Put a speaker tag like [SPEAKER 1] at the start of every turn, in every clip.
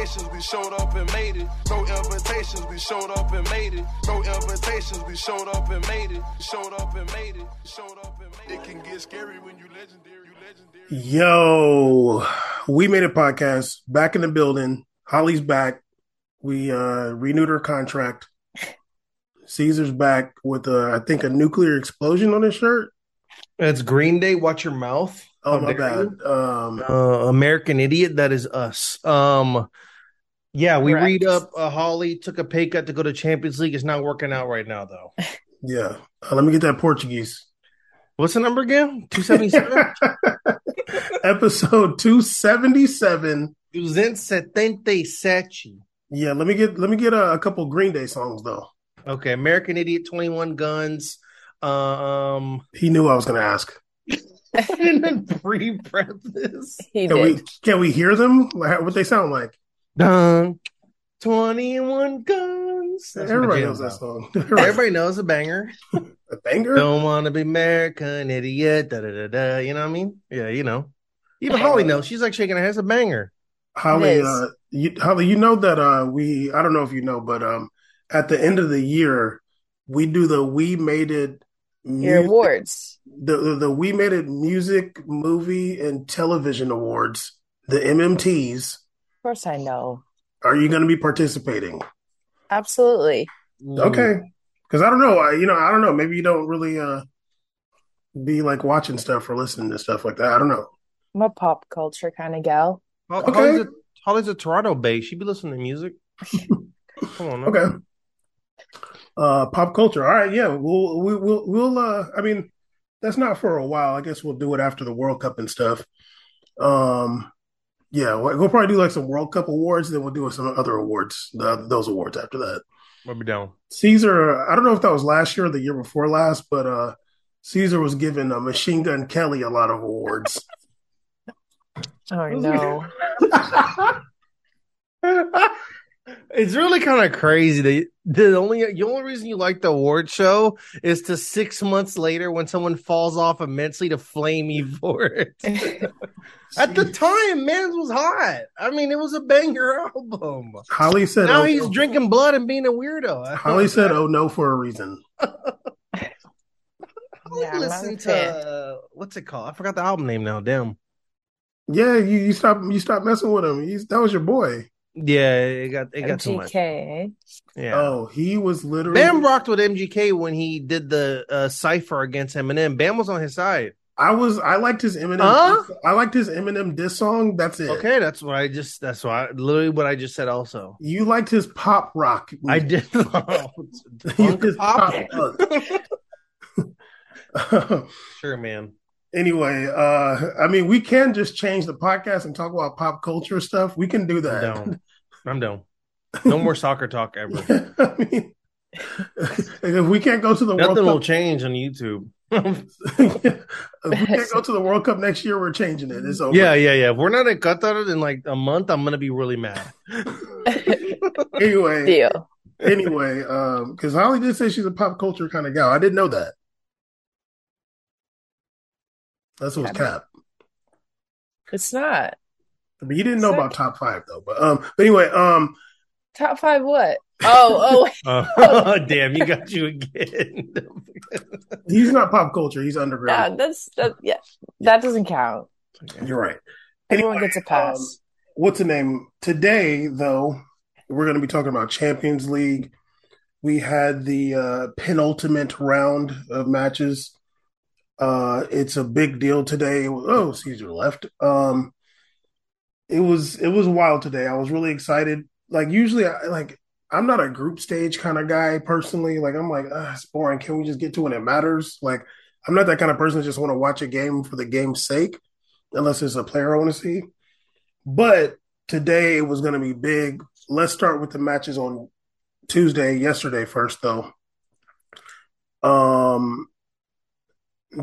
[SPEAKER 1] invitations, we showed up and made it. No invitations, we showed up and made it. No invitations, we showed up and made it. Showed up and made it. Showed up and made it. It can get scary when you legendary. You legendary.
[SPEAKER 2] Yo, we made a podcast back in the building. Holly's back. We uh renewed her contract. Caesar's back with uh, I think a nuclear explosion on his shirt.
[SPEAKER 3] It's Green Day. Watch your mouth.
[SPEAKER 2] Oh
[SPEAKER 3] How
[SPEAKER 2] my bad. Um,
[SPEAKER 3] Uh, American Idiot. That is us. Um, yeah, we
[SPEAKER 4] Correct.
[SPEAKER 3] read up. Uh, Holly took a pay cut to go to Champions League. It's not working out right now, though.
[SPEAKER 2] yeah. Uh, let me get that Portuguese.
[SPEAKER 3] What's the number again? Two seventy seven.
[SPEAKER 2] Episode two seventy seven.
[SPEAKER 3] seventy seven.
[SPEAKER 2] Yeah, let me get let me get a, a couple Green Day songs though.
[SPEAKER 3] Okay, American Idiot. Twenty one Guns. Um,
[SPEAKER 2] He knew I was going to ask.
[SPEAKER 3] then pre-prep this.
[SPEAKER 4] He
[SPEAKER 2] Can
[SPEAKER 4] did.
[SPEAKER 2] we can we hear them? What they sound like?
[SPEAKER 3] Dun, 21 guns. That's
[SPEAKER 2] Everybody knows
[SPEAKER 3] jam's
[SPEAKER 2] that
[SPEAKER 3] about.
[SPEAKER 2] song.
[SPEAKER 3] Everybody knows a banger.
[SPEAKER 2] a banger.
[SPEAKER 3] Don't want to be American idiot. Da, da, da, da. You know what I mean? Yeah, you know. Even Holly knows. She's like shaking her head. It's a banger.
[SPEAKER 2] Holly, uh, you, Holly, you know that uh, we, I don't know if you know, but um, at the end of the year, we do the We Made It
[SPEAKER 4] Your
[SPEAKER 2] mu-
[SPEAKER 4] awards.
[SPEAKER 2] the, the, the We Made It Music, Movie, and Television Awards, the MMTs.
[SPEAKER 4] Of course I know.
[SPEAKER 2] Are you going to be participating?
[SPEAKER 4] Absolutely.
[SPEAKER 2] Okay. Because I don't know. I, you know, I don't know. Maybe you don't really uh, be like watching stuff or listening to stuff like that. I don't know.
[SPEAKER 4] I'm a pop culture kind of gal.
[SPEAKER 3] Hol-
[SPEAKER 2] Okay.
[SPEAKER 3] Holly's, a, Holly's a Toronto base. She be listening to music. Come on. now.
[SPEAKER 2] Okay. Uh, pop culture. All right. Yeah. We'll we, we'll we'll. Uh, I mean, that's not for a while. I guess we'll do it after the World Cup and stuff. Um, yeah, we'll we'll probably do like some World Cup awards. Then we'll do some other awards. The, those awards after that.
[SPEAKER 3] I'll be down.
[SPEAKER 2] Caesar. I don't know if that was last year or the year before last, but uh, Caesar was giving uh, Machine Gun Kelly a lot of awards.
[SPEAKER 4] Oh no.
[SPEAKER 3] it's really kind of crazy that the only the only reason you like the award show is to six months later when someone falls off immensely to flame you for it. At the time, Mans was hot. I mean, it was a banger album.
[SPEAKER 2] Holly said,
[SPEAKER 3] Now
[SPEAKER 2] oh,
[SPEAKER 3] he's
[SPEAKER 2] no.
[SPEAKER 3] drinking blood and being a weirdo.
[SPEAKER 2] Holly said, "Oh no," for a reason.
[SPEAKER 3] I
[SPEAKER 4] Yeah, I'm not a
[SPEAKER 3] listen to uh, what's it called? I forgot the album name now. Damn.
[SPEAKER 2] Yeah, you you stop you stop messing with him. He's that was your boy.
[SPEAKER 3] Yeah, it got it got too much. Yeah.
[SPEAKER 2] Oh, he was literally.
[SPEAKER 3] Bam rocked with MGK when he did the uh, cipher against Eminem. Bam was on his side.
[SPEAKER 2] I was. I liked his Eminem.
[SPEAKER 3] Huh?
[SPEAKER 2] I liked his Eminem diss song. That's it.
[SPEAKER 3] Okay, that's what I just. That's why literally what I just said. Also,
[SPEAKER 2] You liked his pop rock.
[SPEAKER 3] I did.
[SPEAKER 2] You
[SPEAKER 3] Funk pop?
[SPEAKER 2] pop
[SPEAKER 3] sure, man.
[SPEAKER 2] Anyway, uh, I mean, we can just change the podcast and talk about pop culture stuff. We can do
[SPEAKER 3] I'm
[SPEAKER 2] that.
[SPEAKER 3] down. I'm down. No more soccer talk ever.
[SPEAKER 2] I mean, if we can't go to the World Cup,
[SPEAKER 3] Nothing will
[SPEAKER 2] World
[SPEAKER 3] change on YouTube.
[SPEAKER 2] Cup, if we can't go to the World Cup next year, we're changing it. It's over.
[SPEAKER 3] yeah, yeah, yeah. If we're not at Qatar in like a month, I'm gonna be really mad.
[SPEAKER 2] Anyway,
[SPEAKER 4] Deal.
[SPEAKER 2] anyway, um, because Holly did say she's a pop culture kind of gal. I didn't know that. That's what's cap.
[SPEAKER 4] It's not.
[SPEAKER 2] But you didn't know about top five though. But um, but anyway, um,
[SPEAKER 4] Top five what? Oh, oh,
[SPEAKER 3] Oh, damn! You got you again.
[SPEAKER 2] he's not pop culture. He's
[SPEAKER 4] yeah,
[SPEAKER 2] underground.
[SPEAKER 4] that's that. Yeah, that doesn't count.
[SPEAKER 2] You're right.
[SPEAKER 4] Everyone
[SPEAKER 2] Anyway,
[SPEAKER 4] gets a pass.
[SPEAKER 2] um, what's the name today? Though we're going to be talking about Champions League. We had the uh, penultimate round of matches. Uh, it's a big deal today. Oh, Caesar left. Um, it was it was wild today. I was really excited. Like usually, I like I'm not a group stage kind of guy personally. Like I'm like, ah, it's boring. Can we just get to when it matters? Like I'm not that kind of person just want to watch a game for the game's sake, unless it's a player I want to see. But today it was going to be big. Let's start with the matches on Tuesday. Yesterday first, though. Um,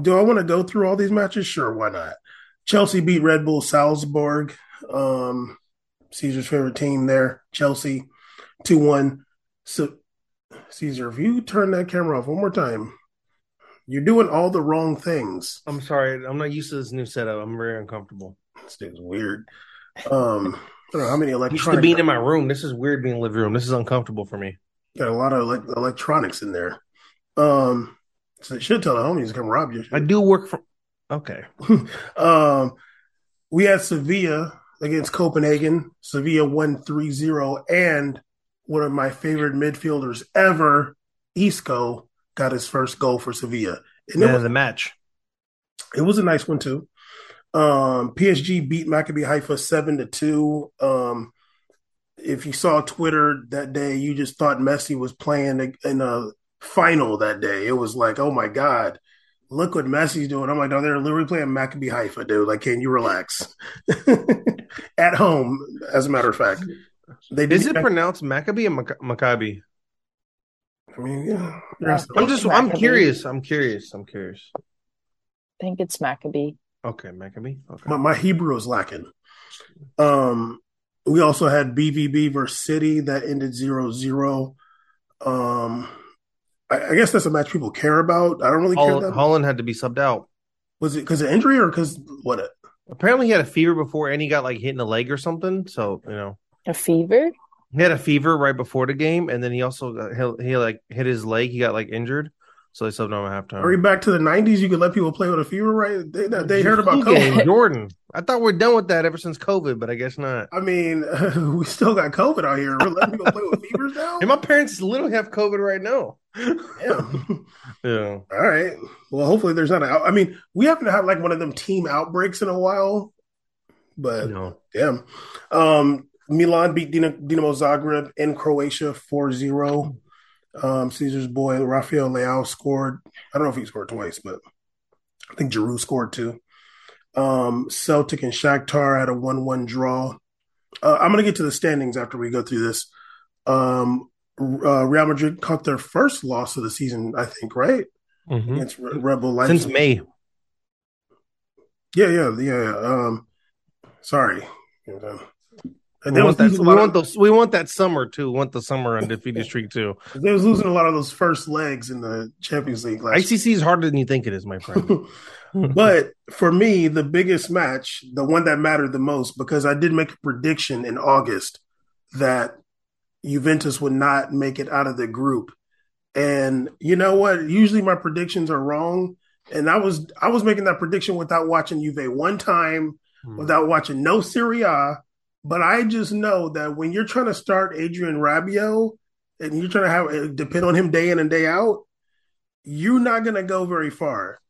[SPEAKER 2] do I want to go through all these matches? Sure, why not? Chelsea beat Red Bull Salzburg. Um, Caesar's favorite team there, Chelsea, two one. So, Caesar, if you turn that camera off one more time, you're doing all the wrong things.
[SPEAKER 3] I'm sorry. I'm not used to this new setup. I'm very uncomfortable.
[SPEAKER 2] This thing's weird. Um, I don't know how many
[SPEAKER 3] I'm used to being in my room. This is weird being in the living room. This is uncomfortable for me.
[SPEAKER 2] Got a lot of like, electronics in there. Um, so they should tell the homies to come rob you.
[SPEAKER 3] I do work for. Okay.
[SPEAKER 2] um, we had Sevilla against Copenhagen. Sevilla won 3-0 and one of my favorite midfielders ever, Isco, got his first goal for Sevilla. And it was,
[SPEAKER 3] a match.
[SPEAKER 2] it was a nice one too. Um, PSG beat Maccabi Haifa 7 to 2. Um, if you saw Twitter that day, you just thought Messi was playing in a final that day. It was like, oh my God, look what Messi's doing. I'm like, no, they're literally playing Maccabi Haifa, dude. Like, can you relax? At home, as a matter of fact. They
[SPEAKER 3] Is
[SPEAKER 2] did
[SPEAKER 3] it pronounced Maccabi or Mac- Maccabi?
[SPEAKER 2] I mean, yeah.
[SPEAKER 3] I'm just. I'm curious. I'm curious. I'm curious.
[SPEAKER 4] I think it's Maccabee.
[SPEAKER 3] Okay, Maccabi. Okay.
[SPEAKER 2] my, my Hebrew is lacking. Um, we also had BVB versus City that ended 0 0. Um, I, I guess that's a match people care about. I don't really care
[SPEAKER 3] Haaland,
[SPEAKER 2] that
[SPEAKER 3] Haaland had to be subbed out.
[SPEAKER 2] Was it because of injury or because what? It,
[SPEAKER 3] Apparently, he had a fever before, and he got like hit in the leg or something. So you know,
[SPEAKER 4] A fever?
[SPEAKER 3] he had a fever right before the game, and then he also got, he, he like hit his leg. He got like injured, so they subbed him at halftime.
[SPEAKER 2] are we back to the 90s? You could let people play with a fever, right? They, they heard about COVID.
[SPEAKER 3] Jordan. I thought we're done with that ever since COVID, but I guess not.
[SPEAKER 2] I mean, we still got COVID out here. We're letting people play with fevers now?
[SPEAKER 3] And my parents literally have COVID right now.
[SPEAKER 2] Damn.
[SPEAKER 3] Yeah.
[SPEAKER 2] All right. Well, hopefully there's not. A, I mean, we haven't had like one of them team outbreaks in a while, but
[SPEAKER 3] No.
[SPEAKER 2] damn. Um, Milan beat Dina- Dinamo Zagreb in Croatia 4-0. Um, Caesar's boy Rafael Leao scored. I don't know if he scored twice, but I think Giroud scored too. Um, Celtic and Shakhtar had a 1-1 draw. Uh, I'm going to get to the standings after we go through this. Um, uh, Real Madrid caught their first loss of the season, I think, right?
[SPEAKER 3] Mhm.
[SPEAKER 2] Against Re- Red Bull Leipzig.
[SPEAKER 3] Since May.
[SPEAKER 2] Yeah, yeah, yeah. yeah. Um, sorry. And
[SPEAKER 3] We want, that, we, want
[SPEAKER 2] of,
[SPEAKER 3] those, we want that summer too. We want the summer undefeated streak too.
[SPEAKER 2] they was losing a lot of those first legs in the Champions League.
[SPEAKER 3] ICC is harder than you think it is, my friend.
[SPEAKER 2] but for me, the biggest match, the one that mattered the most, because I did make a prediction in August that Juventus would not make it out of the group. And you know what? Usually my predictions are wrong. And I was I was making that prediction without watching Juve one time, hmm. without watching no Serie A. But I just know that when you're trying to start Adrien Rabiot and you're trying to have eh, depend on him day in and day out, you're not going to go very far.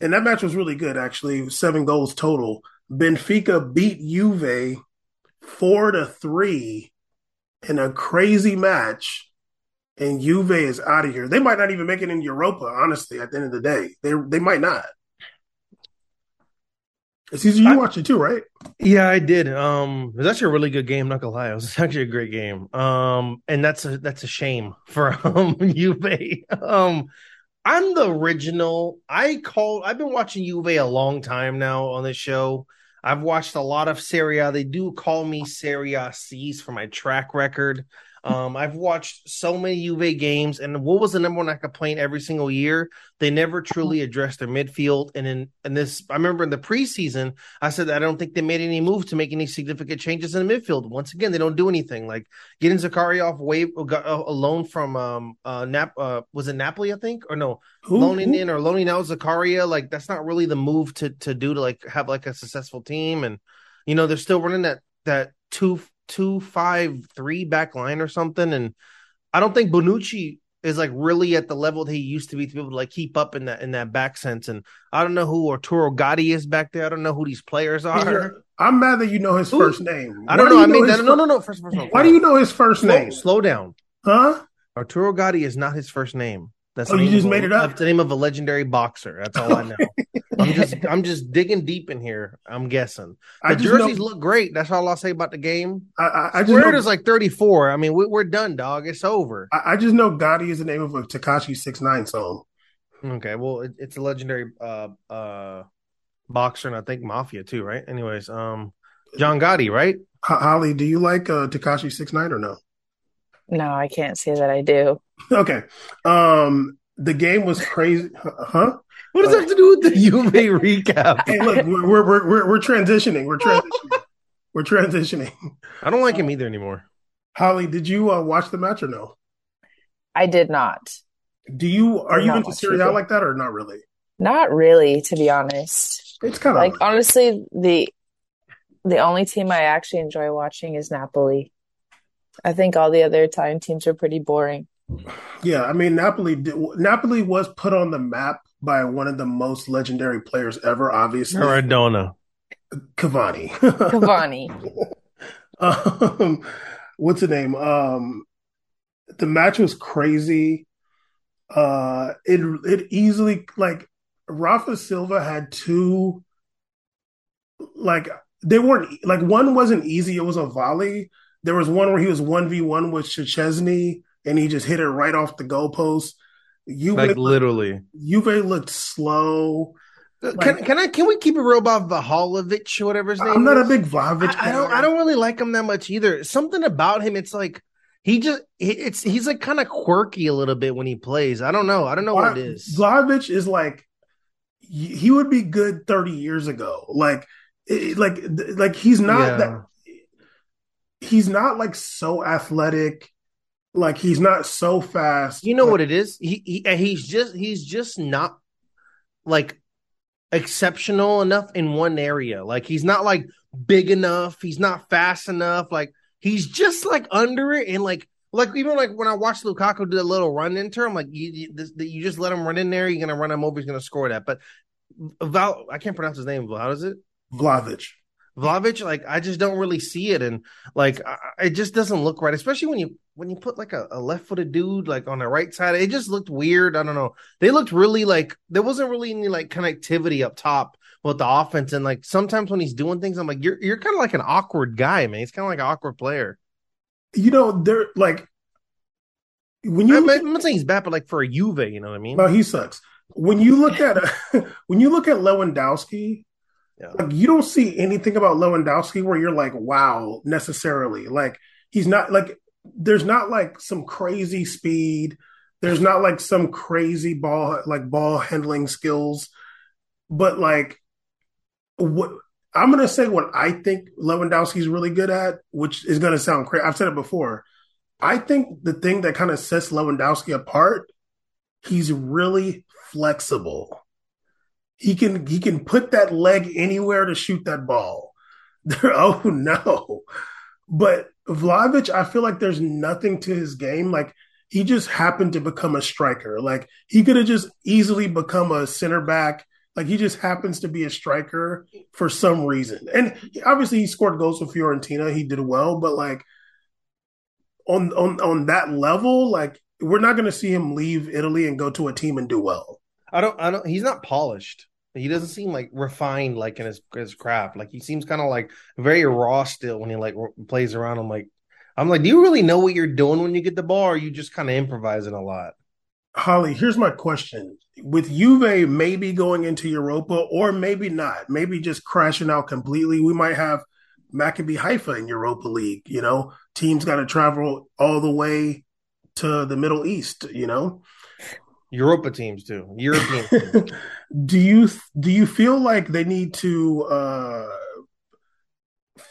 [SPEAKER 2] And that match was really good, actually. Seven goals total. Benfica beat Juve four to three in a crazy match, and Juve is out of here. They might not even make it in Europa, honestly. At the end of the day, they they might not. It's easy. You
[SPEAKER 3] I-
[SPEAKER 2] watch it too, right?
[SPEAKER 3] Yeah, I did. Um, it was actually a really good game. Not gonna lie, it was actually a great game. Um, and that's a that's a shame for um Juve. Um, I'm the original. I call. I've been watching Juve a long time now on this show. I've watched a lot of Serie A. They do call me Serie A C's for my track record. Um, I've watched so many Juve games, and what was the number one complaint every single year? They never truly addressed their midfield. And in and this, I remember in the preseason, I said that I don't think they made any move to make any significant changes in the midfield. Once again, they don't do anything. Like getting Zakari off wave got a, a loan from um uh Nap uh was it Napoli I think or no
[SPEAKER 2] Who-
[SPEAKER 3] loaning
[SPEAKER 2] who-
[SPEAKER 3] in or loaning out Zakaria. Like that's not really the move to to do to like have like a successful team. And you know they're still running that that two two five three back line or something. And I don't think Bonucci is like really at the level that he used to be to be able to like keep up in that in that back sense. And I don't know who Arturo Gotti is back there. I don't know who these players are.
[SPEAKER 2] I'm mad that you know his
[SPEAKER 3] Who-
[SPEAKER 2] first name.
[SPEAKER 3] I don't
[SPEAKER 2] Why
[SPEAKER 3] know.
[SPEAKER 2] do
[SPEAKER 3] I mean, no,
[SPEAKER 2] fir-
[SPEAKER 3] no, no. First, first,
[SPEAKER 2] Why do you know his first
[SPEAKER 3] slow,
[SPEAKER 2] name?
[SPEAKER 3] slow down?
[SPEAKER 2] Huh?
[SPEAKER 3] Arturo Gotti is not his first name. That's
[SPEAKER 2] Oh,
[SPEAKER 3] the
[SPEAKER 2] you
[SPEAKER 3] name
[SPEAKER 2] just
[SPEAKER 3] of a-
[SPEAKER 2] made it up?
[SPEAKER 3] That's the name of a legendary boxer. That's all I know. I'm just I'm just digging deep in here. I'm guessing the
[SPEAKER 2] I
[SPEAKER 3] jerseys
[SPEAKER 2] know,
[SPEAKER 3] look great. That's all I'll say about the game.
[SPEAKER 2] I, I, I just
[SPEAKER 3] Squared
[SPEAKER 2] know,
[SPEAKER 3] is like 34. I mean, we, we're done, dog. It's over.
[SPEAKER 2] I, I just know Gotti is the name of a Tekashi Six Nine song.
[SPEAKER 3] Okay, well, it, it's a legendary uh uh boxer, and I think mafia too, right? Anyways, um, John Gotti, right?
[SPEAKER 2] Holly, do you like uh, Tekashi Six Nine or no?
[SPEAKER 4] No, I can't say that I do.
[SPEAKER 2] Okay. Um, the game was crazy, huh?
[SPEAKER 3] What does that have to do with the Juve recap?
[SPEAKER 2] Hey, look, we're we're we're we're, we're transitioning. We're transitioning. We're transitioning.
[SPEAKER 3] I don't like him either anymore.
[SPEAKER 2] Holly, did you uh, watch the match or no?
[SPEAKER 4] I did not.
[SPEAKER 2] Do you are you
[SPEAKER 4] not
[SPEAKER 2] into
[SPEAKER 4] watch
[SPEAKER 2] Serie. A like that or not really?
[SPEAKER 4] Not really, to be honest.
[SPEAKER 2] It's kind of
[SPEAKER 4] Like honestly, the the only team I actually enjoy watching is Napoli. I think all the other Italian teams are pretty boring.
[SPEAKER 2] Yeah. I mean, Napoli did, Napoli was put on the map by one of the most legendary players ever. Obviously,
[SPEAKER 3] Maradona.
[SPEAKER 2] Cavani.
[SPEAKER 4] Cavani.
[SPEAKER 2] um, what's the name? Um, the match was crazy. Uh, it it easily like Rafa Silva had two like they weren't like one wasn't easy. It was a volley. There was one where he was one v one with Szczesny and he just hit it right off the goalpost. Juve,
[SPEAKER 3] Like literally.
[SPEAKER 2] Juve looked slow.
[SPEAKER 3] Uh, can, can I can we keep it real about Vahalovic or whatever his name
[SPEAKER 2] I'm not a big Vlahovic.
[SPEAKER 3] I, I don't. I don't really like him that much either. Something about him, it's like he just he- it's he's like kind of quirky a little bit when he plays. I don't know. I don't know what it is.
[SPEAKER 2] Vlahovic is like he he would be good 30 years ago. Like like like he's not
[SPEAKER 3] Yeah.
[SPEAKER 2] that he's not like so athletic. Like he's not so fast.
[SPEAKER 3] You know
[SPEAKER 2] Like,
[SPEAKER 3] what it is? He, he and he's just he's just not like exceptional enough in one area. Like he's not like big enough. He's not fast enough. Like he's just like under it and like like even like when I watched Lukaku do a little run into her, I'm like you you, this, you just let him run in there. You're gonna run him over. He's gonna score that. But Val, I can't pronounce his name. How does it?
[SPEAKER 2] Vlahovic.
[SPEAKER 3] Vlahovic, like I just don't really see it, and like I, it just doesn't look right. Especially when you when you put like a, a left footed dude like on the right side, it just looked weird. I don't know. They looked really like there wasn't really any like connectivity up top with the offense, and like sometimes when he's doing things, I'm like, you're you're kind of like an awkward guy, man. He's kind of like an awkward player.
[SPEAKER 2] You know, they're like when you.
[SPEAKER 3] I
[SPEAKER 2] am
[SPEAKER 3] not saying he's bad, but like for a Juve, you know what I mean?
[SPEAKER 2] No, he sucks. When you look at when you look at Lewandowski,
[SPEAKER 3] Yeah.
[SPEAKER 2] like you don't see anything about Lewandowski where you're like, wow, necessarily. Like he's not like there's not like some crazy speed. There's not like some crazy ball like ball handling skills. But like what I'm gonna say what I think Lewandowski's really good at, which is gonna sound crazy. I've said it before. I think the thing that kind of sets Lewandowski apart he's really flexible. He can he can put that leg anywhere to shoot that ball. oh no. But Vlahovic, I feel like there's nothing to his game. Like he just happened to become a striker. Like he could have just easily become a center back. Like he just happens to be a striker for some reason. And obviously he scored goals with Fiorentina. He did well, but like on on on that level, like we're not going to see him leave Italy and go to a team and do well.
[SPEAKER 3] I don't. I don't. He's not polished. He doesn't seem like refined, like in his his craft. Like he seems kind of like very raw still when he like plays around. I'm like, I'm like, do you really know what you're doing when you get the ball, or are you just kind of improvising a lot?
[SPEAKER 2] Holly, here's my question: With Juve maybe going into Europa, or maybe not, maybe just crashing out completely, we might have Maccabi Haifa in Europa League. You know, teams got to travel all the way to the Middle East. You know,
[SPEAKER 3] Europa teams too. European. teams.
[SPEAKER 2] do you do you feel like they need to uh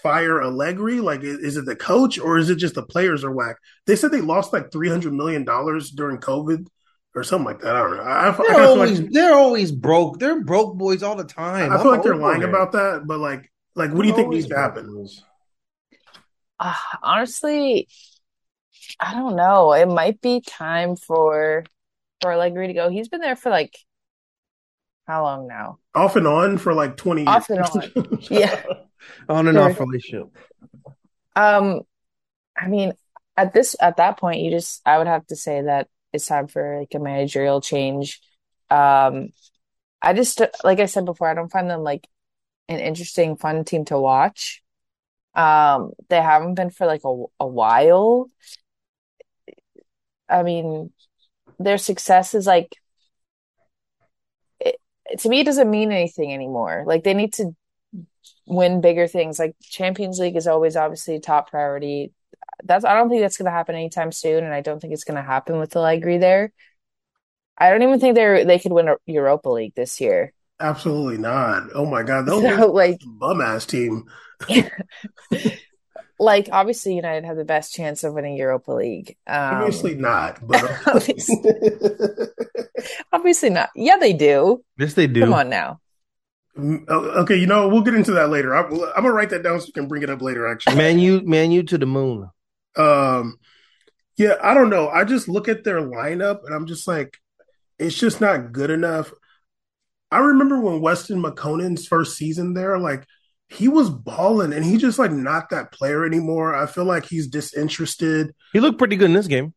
[SPEAKER 2] fire Allegri? Like, is, is it the coach or is it just the players are whack? They said they lost like three hundred million dollars during COVID or something like that. I don't know. I, I, I
[SPEAKER 3] They're
[SPEAKER 2] kinda feel
[SPEAKER 3] always
[SPEAKER 2] like,
[SPEAKER 3] they're always broke. They're broke boys all the time.
[SPEAKER 2] I feel like they're
[SPEAKER 3] I'm
[SPEAKER 2] lying
[SPEAKER 3] it.
[SPEAKER 2] about that. But like, like, what do you think needs to happen?
[SPEAKER 4] Uh, honestly, I don't know. It might be time for for Allegri to go. He's been there for like how long now?
[SPEAKER 2] Off and on for like twenty
[SPEAKER 4] Off
[SPEAKER 2] years.
[SPEAKER 4] and Yeah.
[SPEAKER 3] On and
[SPEAKER 4] Sure.
[SPEAKER 3] off relationship.
[SPEAKER 4] Um, I mean, at this at that point, you just I would have to say that it's time for like a managerial change. Um, I just like I said before, I don't find them like an interesting, fun team to watch. Um, they haven't been for like a a while. I mean, their success is like it, to me, it doesn't mean anything anymore. Like they need to win bigger things. Like Champions League is always obviously top priority. That's I don't think that's going to happen anytime soon, and I don't think it's going to happen with Allegri there. I don't even think they're they could win a Europa League this year.
[SPEAKER 2] Absolutely not. Oh my god, they'll
[SPEAKER 4] So like
[SPEAKER 2] bum ass team.
[SPEAKER 4] like obviously United have the best chance of winning Europa League. Um,
[SPEAKER 2] Obviously not, but
[SPEAKER 4] obviously, obviously not. Yeah, they do.
[SPEAKER 3] Yes, they do.
[SPEAKER 4] Come on now.
[SPEAKER 2] Mm, okay, you know we'll get into that later. I'm, I'm gonna write that down so we can bring it up later. Actually,
[SPEAKER 3] Man you man you to the moon.
[SPEAKER 2] Um, yeah, I don't know. I just look at their lineup and I'm just like, it's just not good enough. I remember when Weston McKennie's first season there, like he was balling and he's just like not that player anymore. I feel like he's disinterested.
[SPEAKER 3] He looked pretty good in this game.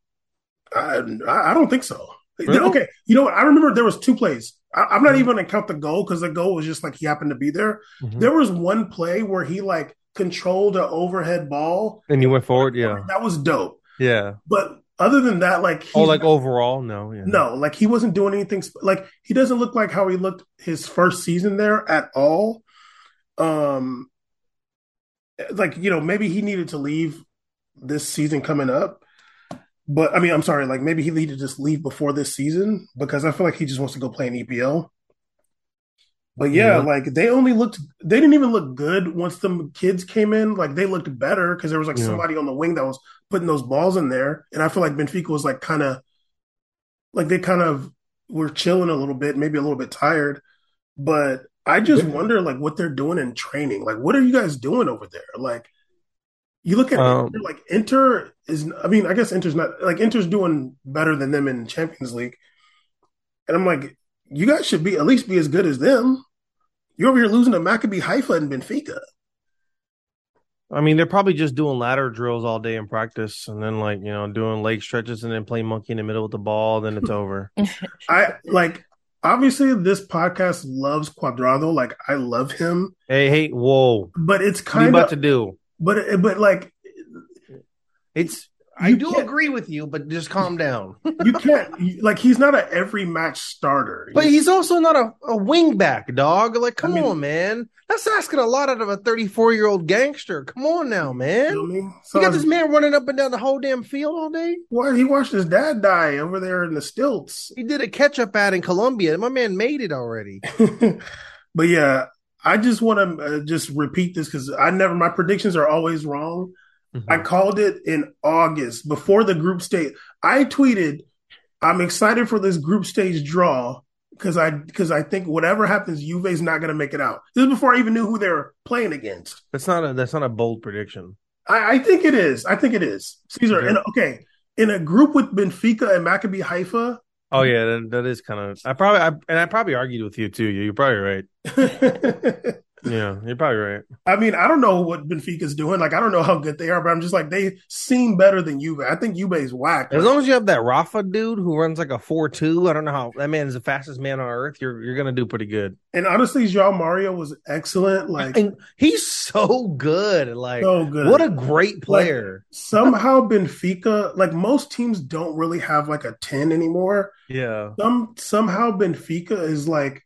[SPEAKER 2] I, I don't think so.
[SPEAKER 3] Really?
[SPEAKER 2] Okay, you know what? I remember there was two plays. I, I'm not even gonna count the goal because the goal was just like he happened to be there.
[SPEAKER 3] Mhm.
[SPEAKER 2] There was one play where he like controlled an overhead ball.
[SPEAKER 3] And you went forward, yeah.
[SPEAKER 2] That was dope.
[SPEAKER 3] Yeah.
[SPEAKER 2] But other than that, like
[SPEAKER 3] Oh, like overall, no, yeah.
[SPEAKER 2] No, like he wasn't doing anything. Sp- like he doesn't look like how he looked his first season there at all. Um, like you know, maybe he needed to leave this season coming up. But I mean, I'm sorry, like maybe he needed to just leave before this season because I feel like he just wants to go play in EPL. But yeah,
[SPEAKER 3] Yeah.
[SPEAKER 2] like they only looked, they didn't even look good once the kids came in. Like they looked better because there was like
[SPEAKER 3] Yeah.
[SPEAKER 2] somebody on the wing that was putting those balls in there. And I feel like Benfica was like kind of, like they kind of were chilling a little bit, maybe a little bit tired. But I just
[SPEAKER 3] Yeah.
[SPEAKER 2] wonder like what they're doing in training. Like, what are you guys doing over there? Like, you look at
[SPEAKER 3] Um,
[SPEAKER 2] Inter, like Inter is, I mean, I guess Inter's not like Inter's doing better than them in Champions League. And I'm like, you guys should be at least be as good as them. You're over here losing to Maccabi Haifa and Benfica.
[SPEAKER 3] I mean, they're probably just doing ladder drills all day in practice and then like, you know, doing leg stretches and then playing monkey in the middle with the ball, then it's over.
[SPEAKER 2] I like obviously this podcast loves Cuadrado. Like I love him,
[SPEAKER 3] Hey, hey, whoa.
[SPEAKER 2] but it's
[SPEAKER 3] What are you
[SPEAKER 2] kind
[SPEAKER 3] about
[SPEAKER 2] of
[SPEAKER 3] to do?
[SPEAKER 2] but but like
[SPEAKER 3] It's I do agree with you, but just calm down.
[SPEAKER 2] you can't like he's not a every match starter.
[SPEAKER 3] But he's also not a, a wing back, dog. Like, come
[SPEAKER 2] I mean-
[SPEAKER 3] on, man. That's asking a lot out of a 34 year old gangster. Come on now,
[SPEAKER 2] You
[SPEAKER 3] man.
[SPEAKER 2] feel me?
[SPEAKER 3] You got this man running up and down the whole damn field all day.
[SPEAKER 2] why he watched his dad die over there in the stilts.
[SPEAKER 3] He did a catch up ad in Colombia. My man made it already.
[SPEAKER 2] but yeah, I just want to uh, just repeat this because I never my predictions are always wrong. I mm-hmm. called it in August before the group stage. I tweeted, "I'm excited for this group stage draw because I because I think whatever happens, Juve's not going to make it out." This is before I even knew who they were playing against.
[SPEAKER 3] That's not a that's not a bold prediction.
[SPEAKER 2] I, I think it is. I think it is. Caesar,
[SPEAKER 3] Okay.
[SPEAKER 2] in a, okay, in a group with Benfica and Maccabi Haifa.
[SPEAKER 3] Oh yeah, that, that is kind of. I probably I, and I probably argued with you too. You're probably right. Yeah, you're probably right.
[SPEAKER 2] I mean, I don't know what Benfica's doing. Like, I don't know how good they are, but I'm just like, they seem better than Juve. I think Juve's whack.
[SPEAKER 3] As long as you have that Rafa dude who runs like a four two, I don't know how that man is the fastest man on earth. You're you're gonna do pretty good.
[SPEAKER 2] and honestly, Joao Mario was excellent. Like,
[SPEAKER 3] And he's so good. Like
[SPEAKER 2] so good.
[SPEAKER 3] what a great player.
[SPEAKER 2] Somehow Benfica, like most teams, don't really have like a ten anymore.
[SPEAKER 3] yeah.
[SPEAKER 2] Some somehow Benfica is like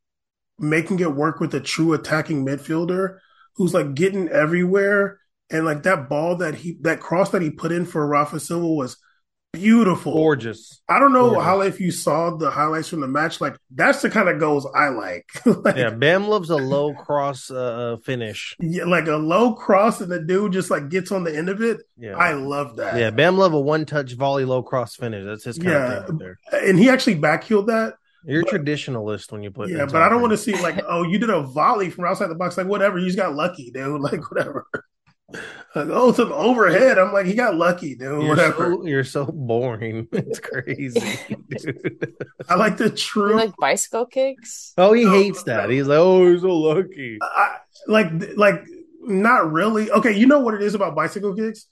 [SPEAKER 2] making it work with a true attacking midfielder who's like getting everywhere. And like that ball that he that cross that he put in for Rafa Silva was beautiful.
[SPEAKER 3] Gorgeous.
[SPEAKER 2] I don't know
[SPEAKER 3] Gorgeous.
[SPEAKER 2] how if you saw the highlights from the match, like that's the kind of goals I like. like,
[SPEAKER 3] Yeah, Bam loves a low cross uh, finish.
[SPEAKER 2] yeah, like a low cross and the dude just like gets on the end of it.
[SPEAKER 3] Yeah.
[SPEAKER 2] I love that.
[SPEAKER 3] yeah, Bam love a one touch volley low cross finish. That's his kind
[SPEAKER 2] Yeah.
[SPEAKER 3] of thing right there.
[SPEAKER 2] And he actually backheeled that.
[SPEAKER 3] You're
[SPEAKER 2] But-
[SPEAKER 3] a traditionalist when you put
[SPEAKER 2] Yeah, but I don't want to see like, oh, you did a volley from outside the box. Like, whatever, you just got lucky, dude. Like, whatever. Like, oh, some overhead. I'm like, he got lucky, dude.
[SPEAKER 3] You're
[SPEAKER 2] whatever.
[SPEAKER 3] so, you're so boring. It's crazy, dude.
[SPEAKER 2] I like the
[SPEAKER 4] You
[SPEAKER 2] true.
[SPEAKER 4] like bicycle kicks?
[SPEAKER 3] Oh, he
[SPEAKER 2] No,
[SPEAKER 3] hates that.
[SPEAKER 2] no.
[SPEAKER 3] He's like, oh, he's so lucky.
[SPEAKER 2] I, like, like, not really. Okay, you know what it is about bicycle kicks?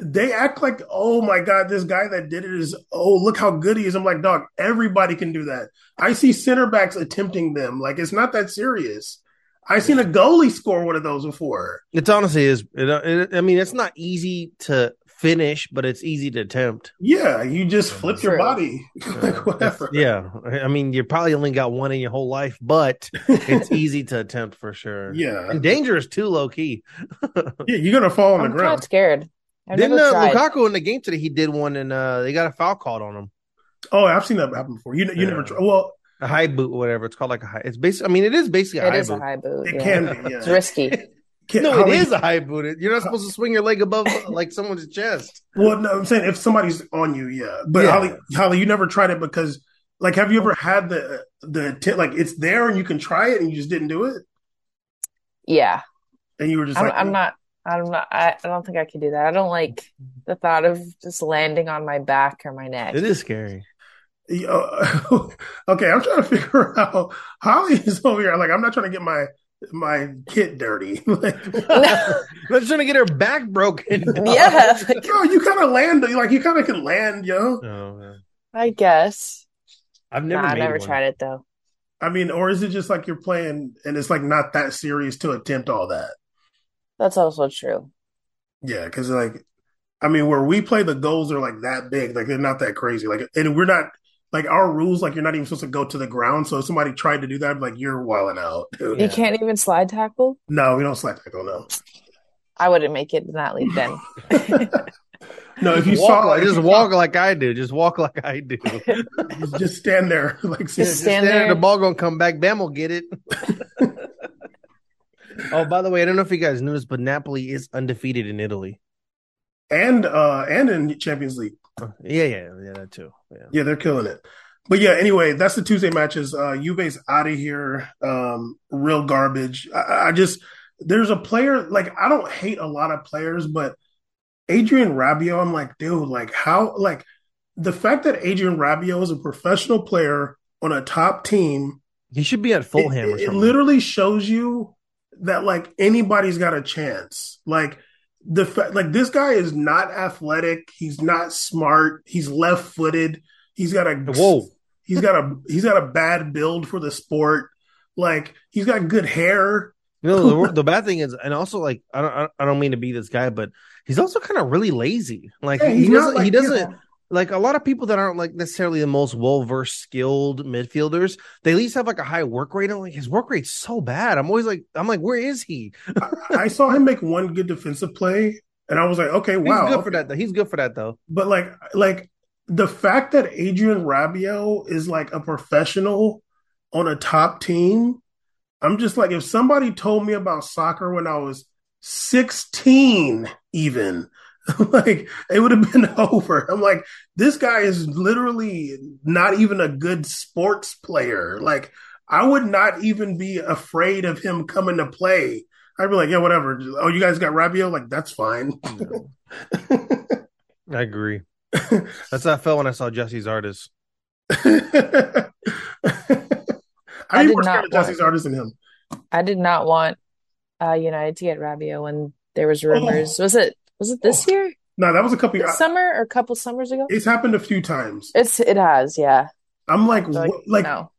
[SPEAKER 2] They act like, oh my god, this guy that did it is, oh look how good he is. I'm like, dog, everybody can do that. I see center backs attempting them. Like, it's not that serious. I've seen a goalie score one of those before.
[SPEAKER 3] It's honestly is. It, it, I mean, it's not easy to finish, but it's easy to attempt.
[SPEAKER 2] Yeah, you just flip your
[SPEAKER 4] True.
[SPEAKER 2] body, like whatever.
[SPEAKER 3] Yeah, I mean, you probably only got one in your whole life, but it's easy to attempt for sure.
[SPEAKER 2] yeah,
[SPEAKER 3] and dangerous too, low key.
[SPEAKER 2] yeah. You're gonna fall on
[SPEAKER 4] I'm
[SPEAKER 2] the
[SPEAKER 4] kind
[SPEAKER 2] ground.
[SPEAKER 4] of scared. I've
[SPEAKER 3] Didn't
[SPEAKER 4] never
[SPEAKER 3] uh,
[SPEAKER 4] tried.
[SPEAKER 3] Lukaku in the game today? He did one, and uh, they got a foul called on him.
[SPEAKER 2] Oh, I've seen that happen before. You you
[SPEAKER 3] Yeah.
[SPEAKER 2] never try. Well,
[SPEAKER 3] A high boot, or whatever it's called, like a high. It's basically. I mean, it is basically a
[SPEAKER 4] It
[SPEAKER 3] high
[SPEAKER 4] is
[SPEAKER 3] boot.
[SPEAKER 4] a high boot.
[SPEAKER 2] it
[SPEAKER 4] yeah.
[SPEAKER 2] can be.
[SPEAKER 4] It's risky.
[SPEAKER 2] Can-
[SPEAKER 3] No,
[SPEAKER 2] Holly-
[SPEAKER 3] it is a high boot. You're not supposed to swing your leg above like someone's chest.
[SPEAKER 2] Well, no, I'm saying if somebody's on you, yeah. But
[SPEAKER 3] Yeah.
[SPEAKER 2] Holly, Holly, you never tried it because, like, have you ever had the the t- like it's there and you can try it and you just didn't do it
[SPEAKER 4] Yeah,
[SPEAKER 2] and you were just
[SPEAKER 4] I'm,
[SPEAKER 2] like,
[SPEAKER 4] I'm not. I'm not. I, I don't think I could do that. I don't like mm-hmm. the thought of just landing on my back or my neck.
[SPEAKER 3] It is scary.
[SPEAKER 2] Yeah, okay, I'm trying to figure out. Holly is over here. Like, I'm not trying to get my my kit dirty. like,
[SPEAKER 3] I'm trying to get her back broken.
[SPEAKER 4] yeah, like,
[SPEAKER 2] yo, you kind of land. Like, you kind of can land, yo.
[SPEAKER 3] Oh.
[SPEAKER 4] I guess.
[SPEAKER 3] I've
[SPEAKER 4] Nah,
[SPEAKER 3] never.
[SPEAKER 4] I've never
[SPEAKER 3] one.
[SPEAKER 4] tried it though.
[SPEAKER 2] I mean, or is it just like you're playing and it's like not that serious to attempt all that?
[SPEAKER 4] That's also true.
[SPEAKER 2] Yeah, because like, I mean, where we play, the goals are like that big, like they're not that crazy. Like, and we're not like our rules, like you're not even supposed to go to the ground. So if somebody tried to do that, like you're wilding out, dude.
[SPEAKER 4] You can't even slide tackle.
[SPEAKER 2] No, we don't slide tackle. No,
[SPEAKER 4] I wouldn't make it in that league then.
[SPEAKER 2] no. If you
[SPEAKER 3] walk
[SPEAKER 2] saw,
[SPEAKER 3] like, just walk like I do. Just walk like I do.
[SPEAKER 2] just stand there, like
[SPEAKER 4] Just
[SPEAKER 3] Just
[SPEAKER 4] stand
[SPEAKER 3] there,
[SPEAKER 4] there.
[SPEAKER 3] The ball gonna come back. Bam will get it. Oh, by the way, I don't know if you guys knew this, but Napoli is undefeated in Italy.
[SPEAKER 2] and uh and in Champions League.
[SPEAKER 3] Yeah, yeah, yeah, that too. Yeah.
[SPEAKER 2] Yeah, they're killing it. But yeah, anyway, that's the Tuesday matches. Uh Juve's out of here. Um, real garbage. I, I just there's a player like I don't hate a lot of players, but Adrien Rabiot, I'm like, dude, like how like the fact that Adrien Rabiot is a professional player on a top team,
[SPEAKER 3] He should be at Fulham
[SPEAKER 2] it,
[SPEAKER 3] or
[SPEAKER 2] it
[SPEAKER 3] something.
[SPEAKER 2] literally shows you that like anybody's got a chance. Like the fa- like this guy is not athletic. He's not smart. He's left footed. He's got a
[SPEAKER 3] Whoa.
[SPEAKER 2] He's got a he's got a bad build for the sport. Like he's got good hair.
[SPEAKER 3] You know, the, the bad thing is, and also like I don't, I don't- mean to be this guy, but he's also kind of really lazy. Like
[SPEAKER 2] Yeah,
[SPEAKER 3] he doesn't,
[SPEAKER 2] like,
[SPEAKER 3] he doesn't
[SPEAKER 2] know,
[SPEAKER 3] like a lot of people that aren't like necessarily the most well versed, skilled midfielders. They at least have like a high work rate. I'm like his work rate's so bad. I'm always like, I'm like, where is he?
[SPEAKER 2] I saw him make one good defensive play, and I was like, okay,
[SPEAKER 3] He's
[SPEAKER 2] wow.
[SPEAKER 3] good for that though. He's good for that though.
[SPEAKER 2] But like like the fact that Adrien Rabiot is like a professional on a top team, I'm just like if somebody told me about soccer when I was 16 even like it would have been over. I'm like this guy is literally not even a good sports player. Like I would not even be afraid of him coming to play. I'd be like, yeah, whatever. Oh, you guys got Rabiot? Like that's fine.
[SPEAKER 3] I agree. That's how I felt when I saw Jesse's artist.
[SPEAKER 2] I,
[SPEAKER 4] I did not
[SPEAKER 2] of Jesse's artist than him.
[SPEAKER 4] I did not want uh, United to get Rabiot when there was rumors. Was it was it this
[SPEAKER 2] Oh.
[SPEAKER 4] year,
[SPEAKER 2] No, that was a couple
[SPEAKER 4] this
[SPEAKER 2] years.
[SPEAKER 4] summer, or a couple summers ago?
[SPEAKER 2] It's happened a few times.
[SPEAKER 4] It's it has, yeah.
[SPEAKER 2] I'm like,
[SPEAKER 4] Like,
[SPEAKER 2] what, like,
[SPEAKER 4] no,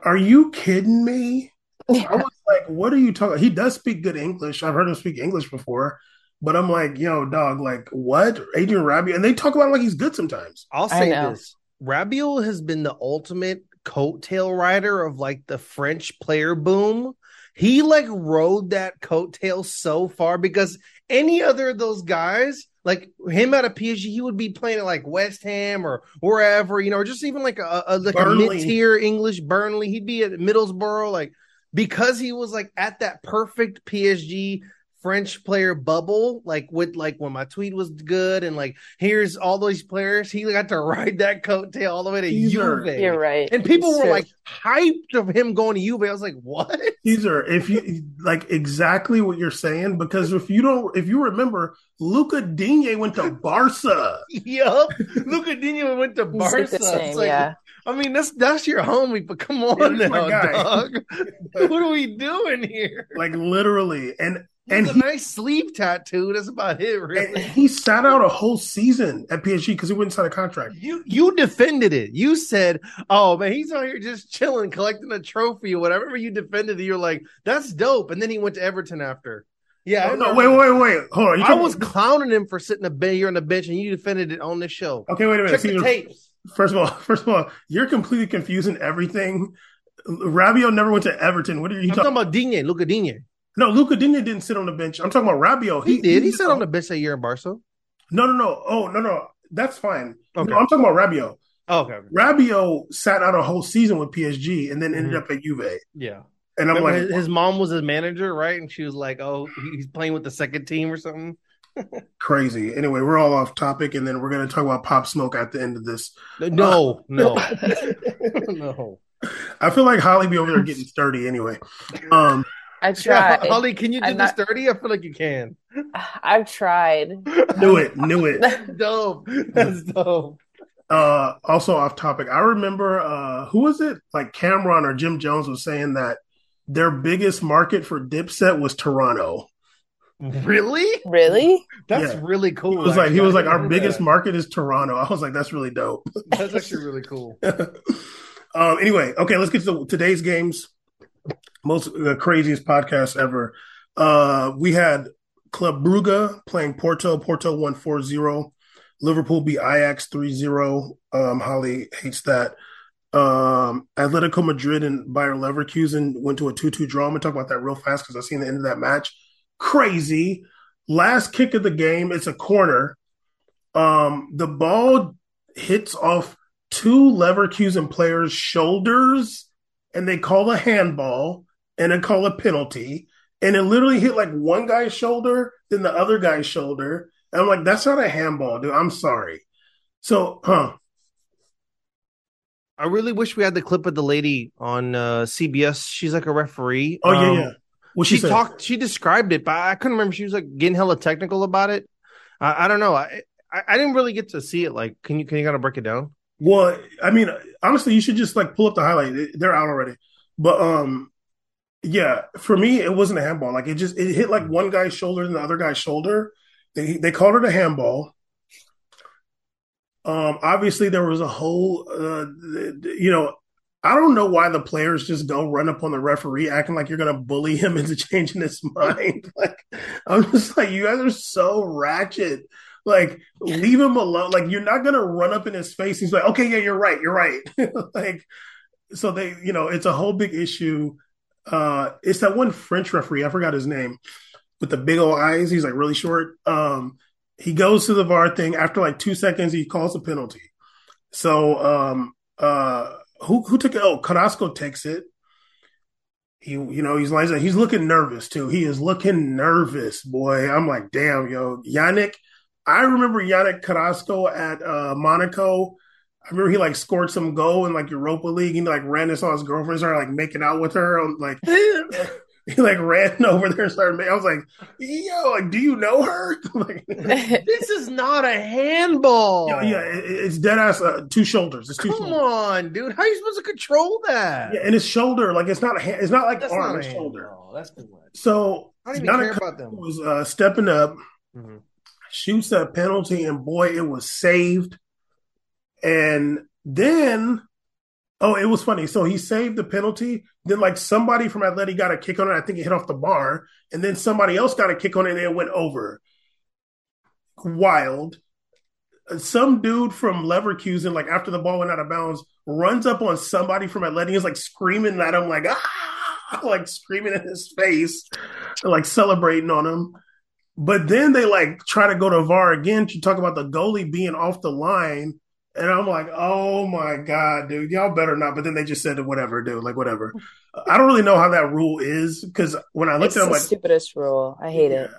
[SPEAKER 2] are you kidding me? I was like, what are you talking? He does speak good English. I've heard him speak English before, but I'm like, yo, dog, like, what? Adrien Rabiot, and they talk about him like he's good sometimes.
[SPEAKER 3] I'll say
[SPEAKER 4] know.
[SPEAKER 3] this: Rabiot has been the ultimate coattail rider of like the French player boom. He like rode that coattail so far because any other of those guys, like him out of PSG, he would be playing at like West Ham or wherever, you know, or just even like a, a like
[SPEAKER 2] Burnley.
[SPEAKER 3] a mid tier English Burnley. He'd be at Middlesbrough, like because he was like at that perfect PSG French player bubble, like with like when my tweet was good and like here's all those players, he got to ride that coattail all the way to
[SPEAKER 2] These are-
[SPEAKER 3] Juve.
[SPEAKER 4] You're right.
[SPEAKER 3] And people
[SPEAKER 4] It's
[SPEAKER 3] were
[SPEAKER 4] true.
[SPEAKER 3] like hyped of him going to Juve. I was like, what?
[SPEAKER 2] These are if you like exactly what you're saying because if you don't, if you remember, Luca Digne went to Barca.
[SPEAKER 3] yup. Luca Digne went to
[SPEAKER 4] He's
[SPEAKER 3] Barca.
[SPEAKER 4] like
[SPEAKER 3] It's
[SPEAKER 4] same,
[SPEAKER 3] like,
[SPEAKER 4] yeah.
[SPEAKER 3] I mean, that's that's your homie, but come on
[SPEAKER 2] Yeah, my
[SPEAKER 3] now,
[SPEAKER 2] guy.
[SPEAKER 3] dog. what are we doing here?
[SPEAKER 2] Like literally, and
[SPEAKER 3] And
[SPEAKER 2] he
[SPEAKER 3] nice sleeve tattoo. That's about it,
[SPEAKER 2] and
[SPEAKER 3] really.
[SPEAKER 2] he sat out a whole season at PSG because he wouldn't sign a contract.
[SPEAKER 3] You you defended it. You said, "Oh man, he's out here just chilling, collecting a trophy or whatever." You defended it. You're like, "That's dope." And then he went to Everton after. Yeah,
[SPEAKER 2] Oh, no, wait, wait, wait, hold on. You
[SPEAKER 3] I
[SPEAKER 2] talking-
[SPEAKER 3] was clowning him for sitting a bed here on the bench, and you defended it on this show.
[SPEAKER 2] okay. Wait a minute.
[SPEAKER 3] Check the tapes.
[SPEAKER 2] First of all, first of all, you're completely confusing everything. Rabiot never went to Everton. What are you
[SPEAKER 3] I'm
[SPEAKER 2] talking?
[SPEAKER 3] talking about Digne, Luca Digne.
[SPEAKER 2] No, Luca Digne didn't sit on the bench. I'm talking about Rabiot.
[SPEAKER 3] He, did. He sat on the bench that year in Barca.
[SPEAKER 2] No, no, no. Oh, no, no. That's fine.
[SPEAKER 3] Okay.
[SPEAKER 2] No, I'm talking about Rabiot.
[SPEAKER 3] Oh, okay.
[SPEAKER 2] Rabiot sat out a whole season with PSG and then ended
[SPEAKER 3] Mhm.
[SPEAKER 2] up at Juve.
[SPEAKER 3] Yeah.
[SPEAKER 2] And I'm
[SPEAKER 3] Remember
[SPEAKER 2] like,
[SPEAKER 3] his, his mom was his manager, right? And she was like, "Oh, he's playing with the second team or something."
[SPEAKER 2] crazy. Anyway, we're all off topic, and then we're going to talk about Pop Smoke at the end of this.
[SPEAKER 3] No, no, no.
[SPEAKER 2] I feel like Holly be over there getting sturdy anyway. Um,
[SPEAKER 4] I
[SPEAKER 3] Yeah,
[SPEAKER 4] tried.
[SPEAKER 3] Holly, can you do
[SPEAKER 4] I'm
[SPEAKER 3] this
[SPEAKER 4] not-
[SPEAKER 3] thirty? I feel like you can.
[SPEAKER 4] I've tried.
[SPEAKER 2] knew it, knew it.
[SPEAKER 3] dope. That's dope.
[SPEAKER 2] Uh, also off topic, I remember uh, who was it? Like Cam'ron or Jim Jones was saying that their biggest market for Dipset was Toronto.
[SPEAKER 3] Really?
[SPEAKER 4] Really?
[SPEAKER 3] That's
[SPEAKER 2] Yeah.
[SPEAKER 3] really cool.
[SPEAKER 2] He was like, he was like, our biggest
[SPEAKER 3] that.
[SPEAKER 2] market is Toronto. I was like, that's really dope.
[SPEAKER 3] That's actually really cool.
[SPEAKER 2] um, anyway, okay, let's get to today's games. Most the craziest podcast ever. Uh, we had Club Brugge playing Porto. Porto won 4-0. Liverpool beat Ajax 3-0. Um, Holly hates that. Um, Atletico Madrid and Bayer Leverkusen went to a 2-2 draw. I'm gonna talk about that real fast because I've seen the end of that match. Crazy. Last kick of the game, it's a corner. Um, the ball hits off two Leverkusen players' shoulders, and they call a handball and then call a penalty. And it literally hit like one guy's shoulder, then the other guy's shoulder. And I'm like, that's not a handball, dude. I'm sorry. So, huh?
[SPEAKER 3] I really wish we had the clip of the lady on uh, CBS. She's like a referee.
[SPEAKER 2] Oh yeah,
[SPEAKER 3] Um,
[SPEAKER 2] yeah. What
[SPEAKER 3] she
[SPEAKER 2] she,
[SPEAKER 3] talked. She described it, but I couldn't remember. She was like getting hella technical about it. I, I don't know. I, I I didn't really get to see it. Like, can you can you kind of break it down?
[SPEAKER 2] Well, I mean, honestly, you should just like pull up the highlight. They're out already. But um, yeah, for me, it wasn't a handball. Like it just it hit like one guy's shoulder and the other guy's shoulder. They they called it a handball. Um, obviously there was a whole, uh, you know, I don't know why the players just go run up on the referee acting like you're gonna bully him into changing his mind. Like I'm just like, you guys are so ratchet. Like, leave him alone. Like, you're not gonna run up in his face. He's like, okay, yeah, you're right, you're right. like, so they, you know, it's a whole big issue. Uh, it's that one French referee. I forgot his name, with the big old eyes. He's like really short. Um, he goes to the VAR thing after like two seconds. He calls a penalty. So, um, uh, who who took it? Oh, Carrasco takes it. He, you know, he's like he's looking nervous too. He is looking nervous, boy. I'm like, damn, yo, Yannick. I remember Yannick Carrasco at uh, Monaco. I remember he like scored some goal in like Europa League. He like ran this saw his girlfriend, started like making out with her. I'm like, he like ran over there and started. Making, I was like, yo, like, do you know her? like,
[SPEAKER 3] This is not a handball.
[SPEAKER 2] yeah, yeah, it- it's dead ass. Uh, two shoulders. It's two
[SPEAKER 3] Come
[SPEAKER 2] shoulders.
[SPEAKER 3] on, dude. How are you supposed to control that?
[SPEAKER 2] Yeah, and his shoulder, like it's not a hand, it's not like
[SPEAKER 3] That's
[SPEAKER 2] arm,
[SPEAKER 3] not
[SPEAKER 2] it's shoulder.
[SPEAKER 3] handball. That's too much.
[SPEAKER 2] So
[SPEAKER 3] I don't even care about them.
[SPEAKER 2] was uh, stepping up,
[SPEAKER 3] Mhm.
[SPEAKER 2] shoots that penalty, and boy, it was saved. And then, oh, it was funny. So he saved the penalty. Then, like somebody from Atleti got a kick on it. I think it hit off the bar, and then somebody else got a kick on it, and it went over. Wild. Some dude from Leverkusen, like after the ball went out of bounds, runs up on somebody from Atleti, and is like screaming at him, like ah, like screaming in his face, like celebrating on him. But then they like try to go to VAR again to talk about the goalie being off the line. And I'm like, oh my God, dude, y'all better not. But then they just said whatever, dude, like whatever. I don't really know how that rule is because when I looked
[SPEAKER 4] It's
[SPEAKER 2] at it, I'm like,
[SPEAKER 4] stupidest rule. I hate it.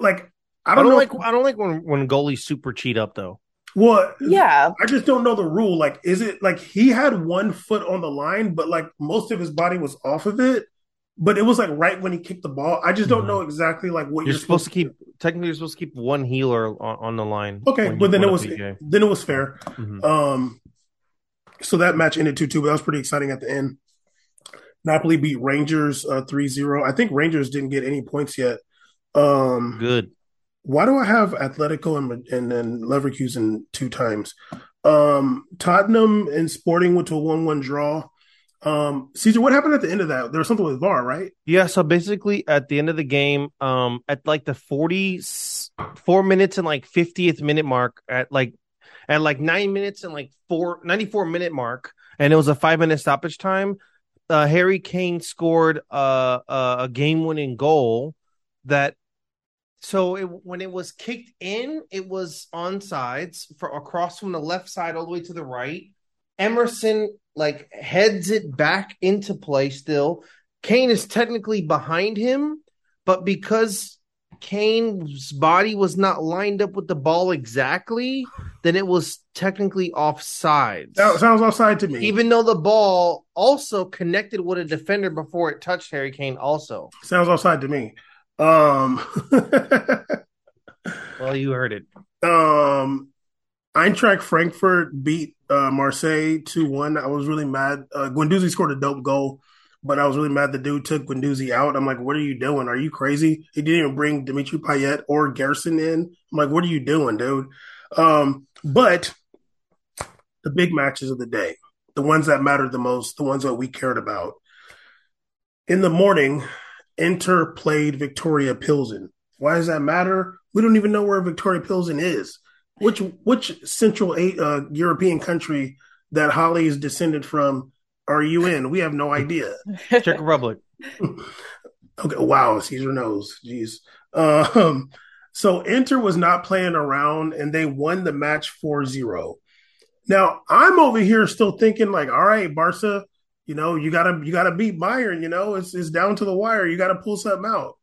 [SPEAKER 2] like, I
[SPEAKER 3] I
[SPEAKER 2] don't,
[SPEAKER 3] don't
[SPEAKER 2] know.
[SPEAKER 3] like. I don't like when when goalies super cheat up though.
[SPEAKER 2] what,
[SPEAKER 4] Yeah.
[SPEAKER 2] I just don't know the rule. Like, is it like he had one foot on the line, but like most of his body was off of it? But it was like right when he kicked the ball. I just don't
[SPEAKER 3] Mhm.
[SPEAKER 2] know exactly like what
[SPEAKER 3] You're supposed to keep. Technically, you're supposed to keep one healer on, on the line.
[SPEAKER 2] Okay, but then it was then it was fair.
[SPEAKER 3] Mhm.
[SPEAKER 2] Um, so that match ended 2 2, but that was pretty exciting at the end. Napoli beat Rangers uh, 3 0. I think Rangers didn't get any points yet. Um,
[SPEAKER 3] Good.
[SPEAKER 2] why do I have Atletico and, and then Leverkusen two times? Um, Tottenham and Sporting went to a 1 1 draw. Um, Caesar, what happened at the end of that? There was something with VAR, right?
[SPEAKER 3] Yeah, so basically at the end of the game, um, at like the forty-four minutes and like 50th minute mark, at like at like nine minutes and like four 94 minute mark, and it was a five minute stoppage time. Uh, Harry Kane scored uh, a, a game winning goal that so it, when it was kicked in, it was on sides for across from the left side all the way to the right. Emerson like heads it back into play still Kane is technically behind him, but because Kane's body was not lined up with the ball exactly, then it was technically offside.
[SPEAKER 2] That sounds offside to me.
[SPEAKER 3] Even though the ball also connected with a defender before it touched Harry Kane, also.
[SPEAKER 2] sounds offside to me. Um,
[SPEAKER 3] Well, you heard it.
[SPEAKER 2] um, Eintracht Frankfurt beat uh, Marseille 2 1. I was really mad. Uh, Guendouzi scored a dope goal, but I was really mad the dude took Guendouzi out. I'm like, what are you doing? Are you crazy? He didn't even bring Dimitri Payet or Gerson in. I'm like, what are you doing, dude? Um, but the big matches of the day, the ones that mattered the most, the ones that we cared about. In the morning, Inter played Viktoria Pilsen. Why does that matter? We don't even know where Viktoria Pilsen is. Which which Central uh, European country that Holly is descended from are you in? We have no idea.
[SPEAKER 3] Czech Republic.
[SPEAKER 2] Okay, wow, Caesar knows. Jeez. Um, so Inter was not playing around and they won the match 4-0. Now, I'm over here still thinking like, all right, Barca, you know, you gotta you gotta beat Bayern, you know, it's it's down to the wire. You gotta pull something out.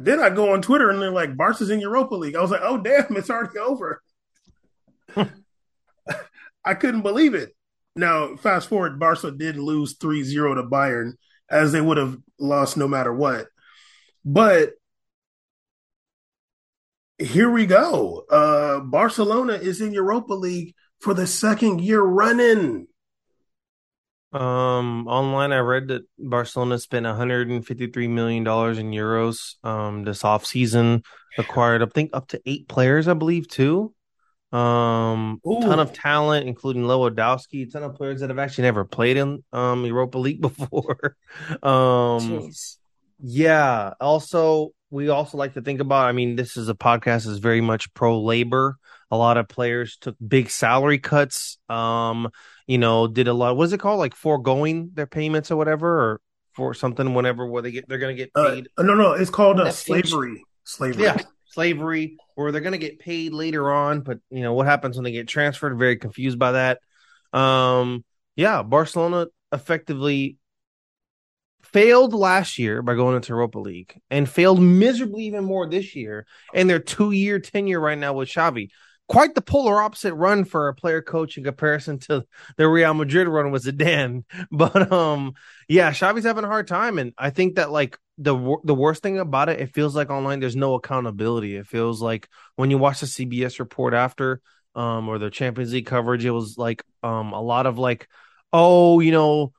[SPEAKER 2] Then I go on Twitter and they're like, Barca's in Europa League. I was like, oh damn, it's already over. I couldn't believe it. Now, fast forward, Barca did lose 3 0 to Bayern, as they would have lost no matter what. But here we go. Uh, Barcelona is in Europa League for the second year running.
[SPEAKER 3] Um, online, I read that Barcelona spent 153 million dollars in euros um this off season. Acquired, I think, up to eight players, I believe, too. Um,
[SPEAKER 2] Ooh.
[SPEAKER 3] ton of talent, including Lewandowski. Ton of players that have actually never played in um Europa League before. um,
[SPEAKER 4] Jeez.
[SPEAKER 3] yeah. Also, we also like to think about. I mean, this is a podcast is very much pro labor. A lot of players took big salary cuts. Um, you know, did a lot. What is it called? Like foregoing their payments or whatever, or for something. Whenever where they get, they're going to get
[SPEAKER 2] Uh,
[SPEAKER 3] paid.
[SPEAKER 2] no, no, it's called uh,
[SPEAKER 4] The future.
[SPEAKER 2] slavery. Slavery.
[SPEAKER 3] yeah, slavery, or they're going to get paid later on. But you know what happens when they get transferred? Very confused by that. Um, yeah, Barcelona effectively failed last year by going into Europa League and failed miserably even more this year. And their two year tenure right now with Xavi. Quite the polar opposite run for a player coach in comparison to the Real Madrid run with Zidane. But um, yeah, Xavi's having a hard time, and I think that like the the worst thing about it, it feels like online there's no accountability. It feels like when you watch the CBS report after um or the Champions League coverage, it was like um a lot of like, oh, you know,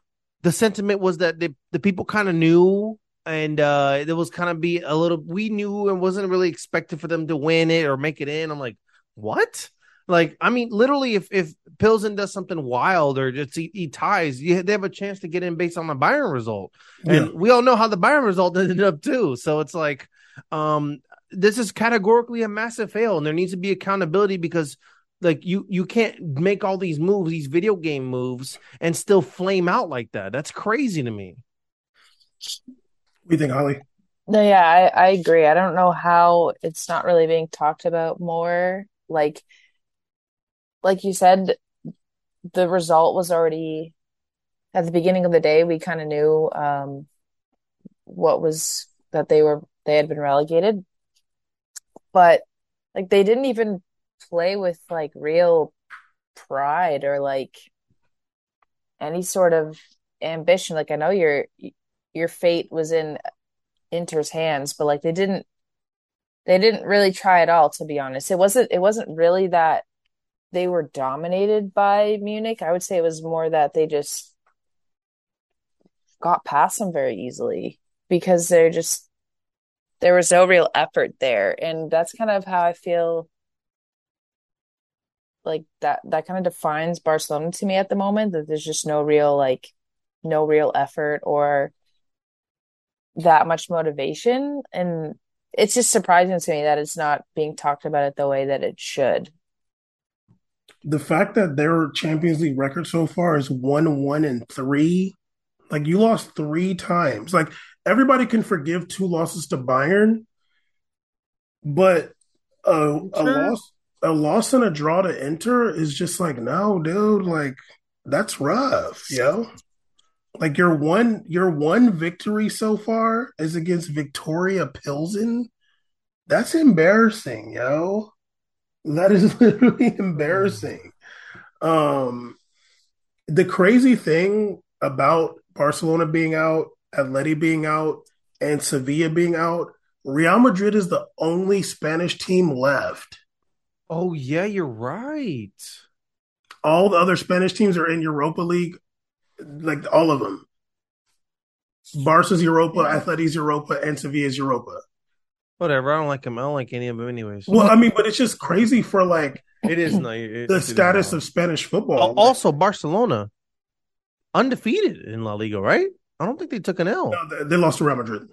[SPEAKER 3] the sentiment was that the the people kind of knew and uh there was kind of be a little we knew and wasn't really expected for them to win it or make it in. I'm like, what? Like, I mean, literally, if if Pilsen does something wild or just he, he ties, you, they have a chance to get in based on the Bayern result. And
[SPEAKER 2] Yeah.
[SPEAKER 3] we all know how the Bayern result ended up too. So it's like, um, this is categorically a massive fail, and there needs to be accountability because, like, you you can't make all these moves, these video game moves, and still flame out like that. That's crazy to me.
[SPEAKER 2] What do you think, Holly?
[SPEAKER 4] No, yeah, I, I agree. I don't know how it's not really being talked about more. Like, like you said, the result was already at the beginning of the day. We kind of knew um, what was that they were they had been relegated, but like they didn't even play with like real pride or like any sort of ambition. Like I know your your fate was in Inter's hands, but like they didn't they didn't really try at all, to be honest. It wasn't it wasn't really that they were dominated by Munich. I would say it was more that they just got past them very easily because they're just there was no real effort there. And that's kind of how I feel like that that kind of defines Barcelona to me at the moment, that there's just no real like no real effort or that much motivation. And it's just surprising to me that it's not being talked about it the way that it should.
[SPEAKER 2] The fact that their Champions League record so far is one, one, and three. Like you lost three times. Like everybody can forgive two losses to Bayern, but a, a loss, a loss and a draw to Inter is just like no, dude. Like that's rough, yo. Like your one your one victory so far is against Viktoria Pilsen. That's embarrassing, yo. That is literally embarrassing. Um the crazy thing about Barcelona being out, Atleti being out, and Sevilla being out, Real Madrid is the only Spanish team left.
[SPEAKER 3] Oh yeah, you're right.
[SPEAKER 2] All the other Spanish teams are in Europa League, like all of them. Barca's Europa, yeah. Atleti's Europa, and Sevilla's Europa.
[SPEAKER 3] Whatever. I don't like them. I don't like any of them, anyways.
[SPEAKER 2] Well, I mean, but it's just crazy for like
[SPEAKER 3] it is no, it,
[SPEAKER 2] the status of Spanish football.
[SPEAKER 3] Also, Barcelona undefeated in La Liga, right? I don't think they took an L.
[SPEAKER 2] No, they, they lost to Real Madrid.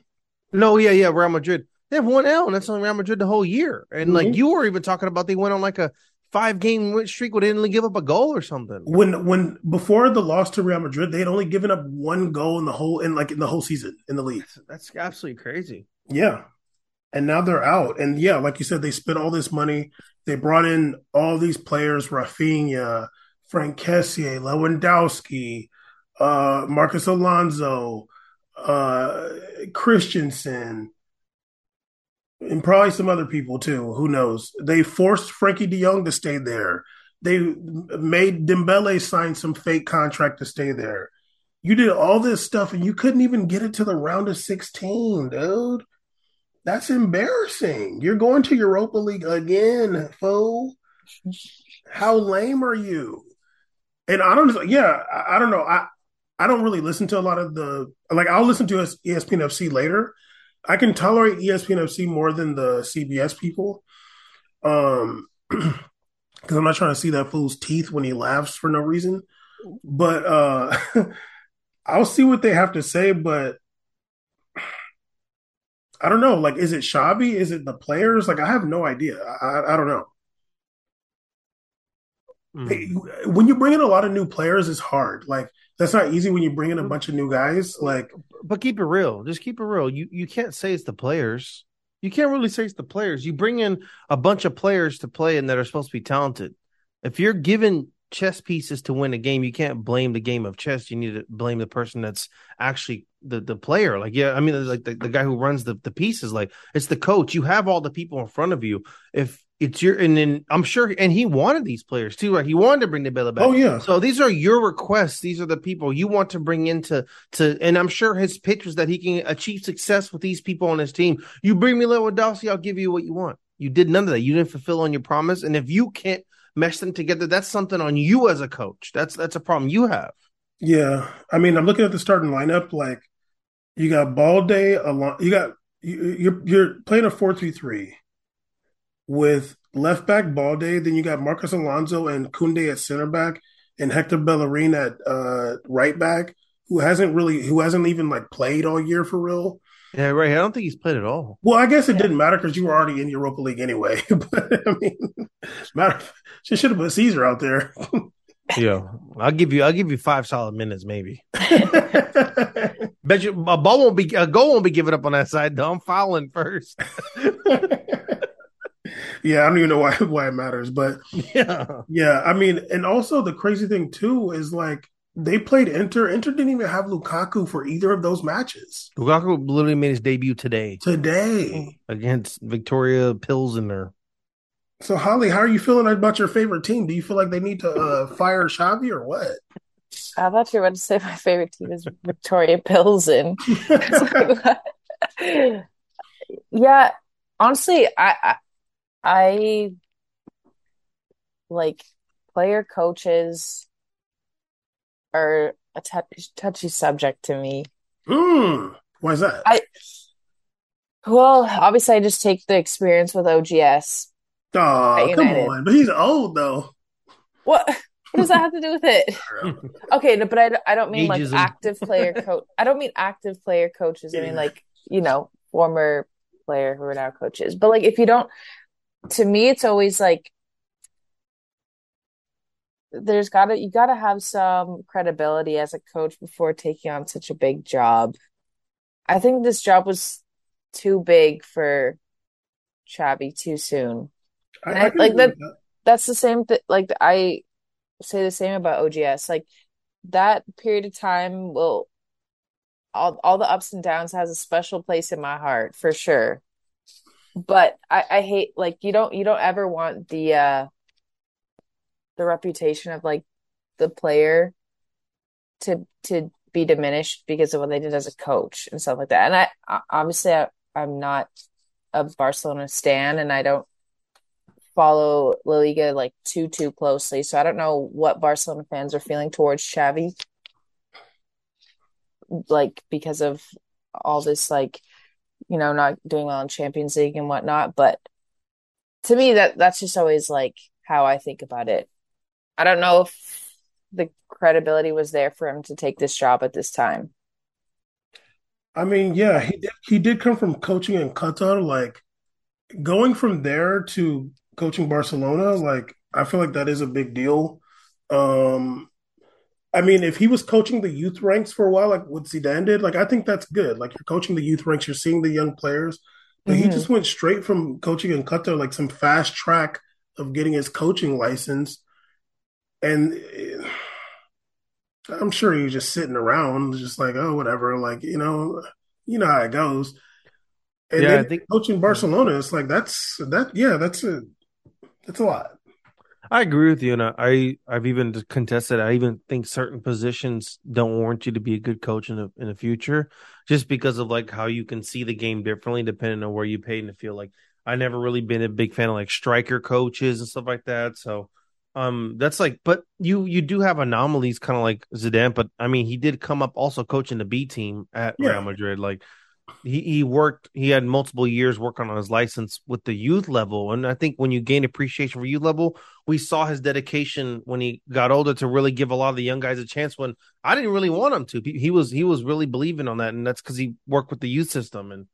[SPEAKER 3] No, yeah, yeah, Real Madrid. They have one L, and that's on Real Madrid the whole year. And mm-hmm. like you were even talking about, they went on like a five game win streak they didn't give up a goal or something.
[SPEAKER 2] When when before the loss to Real Madrid, they had only given up one goal in the whole in like in the whole season in the league.
[SPEAKER 3] That's, that's absolutely crazy.
[SPEAKER 2] Yeah. And now they're out. And yeah, like you said, they spent all this money. They brought in all these players, Raphinha, Franck Kessie, Lewandowski, uh, Marcos Alonso, uh, Christensen, and probably some other people too. Who knows? They forced Frenkie De Jong to stay there. They made Dembele sign some fake contract to stay there. You did all this stuff and you couldn't even get it to the round of 16, dude. That's embarrassing. You're going to Europa League again, fool. How lame are you? And I don't, yeah, I, I don't know. I, I don't really listen to a lot of the like. I'll listen to ESPN FC later. I can tolerate ESPN FC more than the CBS people, um, because I'm not trying to see that fool's teeth when he laughs for no reason. But uh, I'll see what they have to say. But I don't know. Like, is it Xavi? Is it the players? Like, I have no idea. I, I don't know. Mm. When you bring in a lot of new players, it's hard. Like that's not easy when you bring in a bunch of new guys. Like,
[SPEAKER 3] but keep it real. Just keep it real. You you can't say it's the players. You can't really say it's the players. You bring in a bunch of players to play and that are supposed to be talented. If you're given chess pieces to win a game, you can't blame the game of chess. You need to blame the person that's actually the the player. Like, yeah, I mean, like the, the guy who runs the, the pieces. Like, it's the coach. You have all the people in front of you. If it's your and then I'm sure and he wanted these players too, right? He wanted to bring the Bella back.
[SPEAKER 2] Oh yeah.
[SPEAKER 3] So these are your requests. These are the people you want to bring into to and I'm sure his pitch was that he can achieve success with these people on his team. You bring me Lewandowski, I'll give you what you want. You did none of that. You didn't fulfill on your promise. And if you can't mesh them together, that's something on you as a coach. That's that's a problem you have.
[SPEAKER 2] Yeah. I mean, I'm looking at the starting lineup, like you got Balde, you got you're you're playing a four three three with left back Balde. Then you got Marcos Alonso and Kounde at center back, and Hector Bellerin at uh, right back, who hasn't really, who hasn't even like played all year for real.
[SPEAKER 3] Yeah, right. I don't think he's played at all.
[SPEAKER 2] Well, I guess it yeah. didn't matter because you were already in Europa League anyway. but I mean, matter. She should have put Caesar out there.
[SPEAKER 3] yeah, I'll give you. I'll give you five solid minutes, maybe. Bet you a ball won't be a goal won't be given up on that side. Though I'm fouling first
[SPEAKER 2] yeah, I don't even know why why it matters, but
[SPEAKER 3] yeah,
[SPEAKER 2] yeah. I mean, and also the crazy thing too is like they played Inter. Inter didn't even have Lukaku for either of those matches.
[SPEAKER 3] Lukaku literally made his debut today.
[SPEAKER 2] Today
[SPEAKER 3] against Viktoria Pilsener.
[SPEAKER 2] So Holly, how are you feeling about your favorite team? Do you feel like they need to uh, fire Xavi or what?
[SPEAKER 4] I thought you were going to say my favorite team is Viktoria Pilsen. yeah, honestly, I I like player coaches are a t- touchy subject to me.
[SPEAKER 2] Mm, why is that?
[SPEAKER 4] I well, obviously, I just take the experience with OGS.
[SPEAKER 2] Oh, come on! But he's old though.
[SPEAKER 4] What? What does that have to do with it? okay, no, but I, I don't mean Ageism. like active player coach. I don't mean active player coaches. Yeah. I mean like you know former player who are now coaches. But like if you don't to me it's always like there's gotta you gotta have some credibility as a coach before taking on such a big job. I think this job was too big for Xavi too soon. I, I, like that, that, That's the same thing. Like I say the same about OGS. Like that period of time will all all the ups and downs has a special place in my heart for sure. But I, I hate like you don't you don't ever want the uh the reputation of like the player to to be diminished because of what they did as a coach and stuff like that. And I obviously I, I'm not a Barcelona stan and I don't follow La Liga like too too closely. So I don't know what Barcelona fans are feeling towards Xavi. Like because of all this like you know not doing well in Champions League and whatnot. But to me that that's just always like how I think about it. I don't know if the credibility was there for him to take this job at this time.
[SPEAKER 2] I mean, yeah, he did, he did come from coaching in Qatar. Like going from there to coaching Barcelona, like I feel like that is a big deal. Um, I mean, if he was coaching the youth ranks for a while, like what Zidane did, like I think that's good. Like you're coaching the youth ranks, you're seeing the young players. But mm-hmm. he just went straight from coaching in Qatar, like some fast track of getting his coaching license, and I'm sure he was just sitting around, just like, oh, whatever, like you know, you know how it goes. And yeah, I think coaching Barcelona, it's like that's that. Yeah, that's a that's a lot.
[SPEAKER 3] I agree with you, and I I've even contested. I even think certain positions don't warrant you to be a good coach in the in the future, just because of like how you can see the game differently depending on where you pay in the field. Like I never really been a big fan of like striker coaches and stuff like that. So um, that's like, but you you do have anomalies, kind of like Zidane. But I mean, he did come up also coaching the B team at yeah. Real Madrid. Like he he worked, he had multiple years working on his license with the youth level, and I think when you gain appreciation for youth level, we saw his dedication when he got older to really give a lot of the young guys a chance. When I didn't really want him to, he was he was really believing on that, and that's because he worked with the youth system and.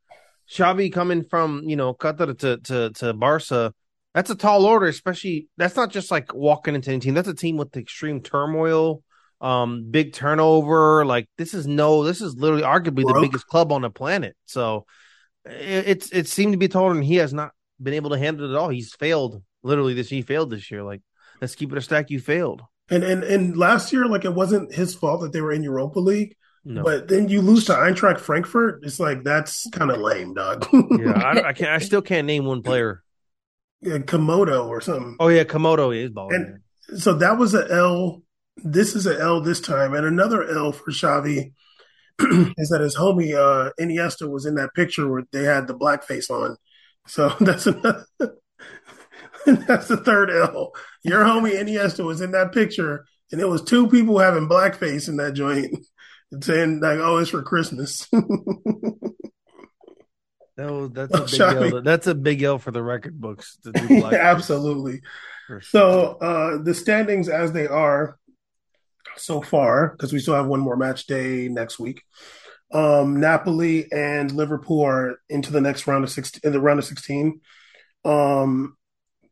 [SPEAKER 3] Xavi coming from you know Qatar to to to Barca, that's a tall order, especially that's not just like walking into any team. That's a team with extreme turmoil, um, big turnover. Like this is no, this is literally arguably Broke. the biggest club on the planet. So it, it's it seemed to be told, and he has not been able to handle it at all. He's failed literally this. He failed this year. Like let's keep it a stack. You failed.
[SPEAKER 2] And and and last year, like it wasn't his fault that they were in Europa League. No. But then you lose to Eintracht Frankfurt. It's like that's kind of lame, dog.
[SPEAKER 3] yeah, I, I, can't. I still can't name one player
[SPEAKER 2] Kamada or something.
[SPEAKER 3] Oh yeah, Kamada is balling.
[SPEAKER 2] And so that was an L. This is an L this time, and another L for Xavi is that his homie uh, Iniesta was in that picture where they had the blackface on. So that's another. that's the third L. Your homie Iniesta was in that picture, and it was two people having blackface in that joint, saying like, "Oh, it's for Christmas."
[SPEAKER 3] No, that's a big L. That's a big L for the record books.
[SPEAKER 2] yeah, absolutely. Sure. So uh, the standings as they are so far, because we still have one more match day next week. Um, Napoli and Liverpool are into the next round of sixteen. In the round of sixteen, um,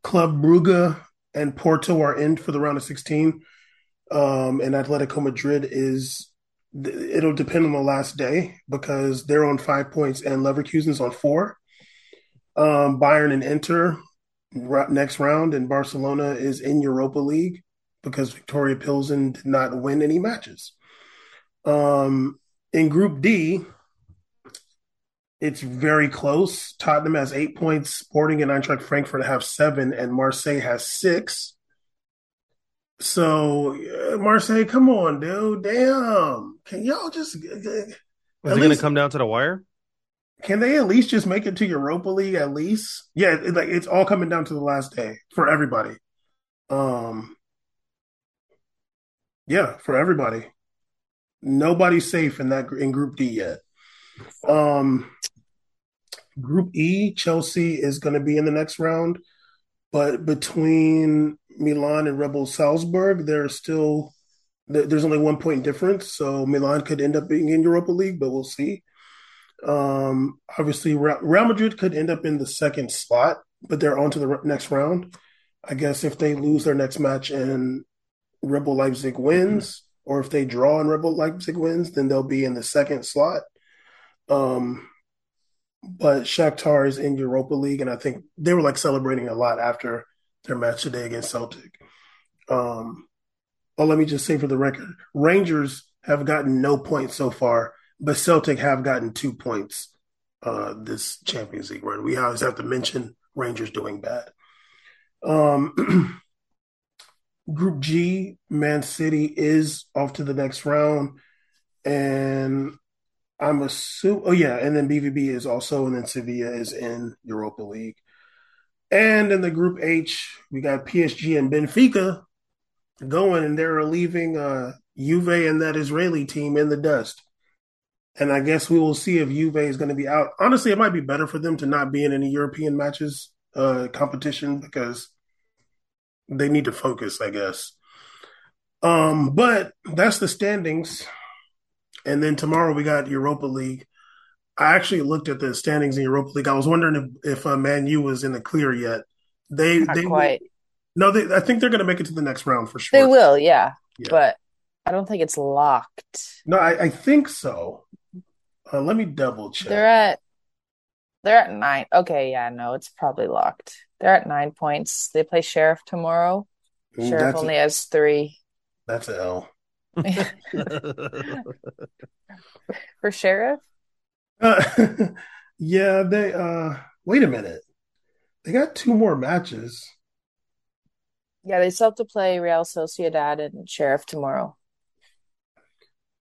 [SPEAKER 2] Club Brugge and Porto are in for the round of sixteen. Um, and Atletico Madrid is it'll depend on the last day because they're on five points and Leverkusen's on four. Um, Bayern and Inter next round, and Barcelona is in Europa League because Viktoria Pilsen did not win any matches. Um, in Group D, it's very close. Tottenham has eight points, Sporting and Eintracht Frankfurt have seven, and Marseille has six. So uh, Marseille, come on, dude. Damn. Can y'all just uh,
[SPEAKER 3] Is it gonna come down to the wire?
[SPEAKER 2] Can they at least just make it to Europa League at least? Yeah, it, like it's all coming down to the last day for everybody. Um Yeah, for everybody. Nobody's safe in that in group D yet. Um Group E, Chelsea is going to be in the next round, but between Milan and Red Bull Salzburg, there's still there's only one point difference, so Milan could end up being in Europa League, but we'll see. Um, obviously, Real Madrid could end up in the second slot, but they're on to the next round. I guess if they lose their next match and Red Bull Leipzig wins, or if they draw and Red Bull Leipzig wins, then they'll be in the second slot. Um, but Shakhtar is in Europa League, and I think they were like celebrating a lot after their match today against Celtic. Um, Oh, let me just say for the record, Rangers have gotten no points so far, but Celtic have gotten two points uh, this Champions League run. We always have to mention Rangers doing bad. Um, Group G, Man City is off to the next round, and I'm assuming. Oh yeah, and then BVB is also, and then Sevilla is in Europa League. And in the Group H, we got PSG and Benfica going, and they're leaving uh, Juve and that Israeli team in the dust. And I guess we will see if Juve is going to be out. Honestly, it might be better for them to not be in any European matches uh, competition because they need to focus, I guess. Um, but that's the standings. And then tomorrow we got Europa League. I actually looked at the standings in Europa League. I was wondering if, if uh, Man U was in the clear yet. They
[SPEAKER 4] Not
[SPEAKER 2] they
[SPEAKER 4] quite.
[SPEAKER 2] no, they, I think they're going to make it to the next round for sure.
[SPEAKER 4] They will, yeah.
[SPEAKER 2] Yeah.
[SPEAKER 4] But I don't think it's locked.
[SPEAKER 2] No, I, I think so. Uh, let me double check.
[SPEAKER 4] They're at they're at nine. Okay, yeah, no, it's probably locked. They're at nine points. They play Sheriff tomorrow.
[SPEAKER 2] Ooh,
[SPEAKER 4] Sheriff only
[SPEAKER 2] a,
[SPEAKER 4] has three.
[SPEAKER 2] that's L
[SPEAKER 4] For Sheriff?
[SPEAKER 2] Uh, yeah, they. Uh, wait a minute. They got two more matches.
[SPEAKER 4] Yeah, they still have to play Real Sociedad and Sheriff tomorrow.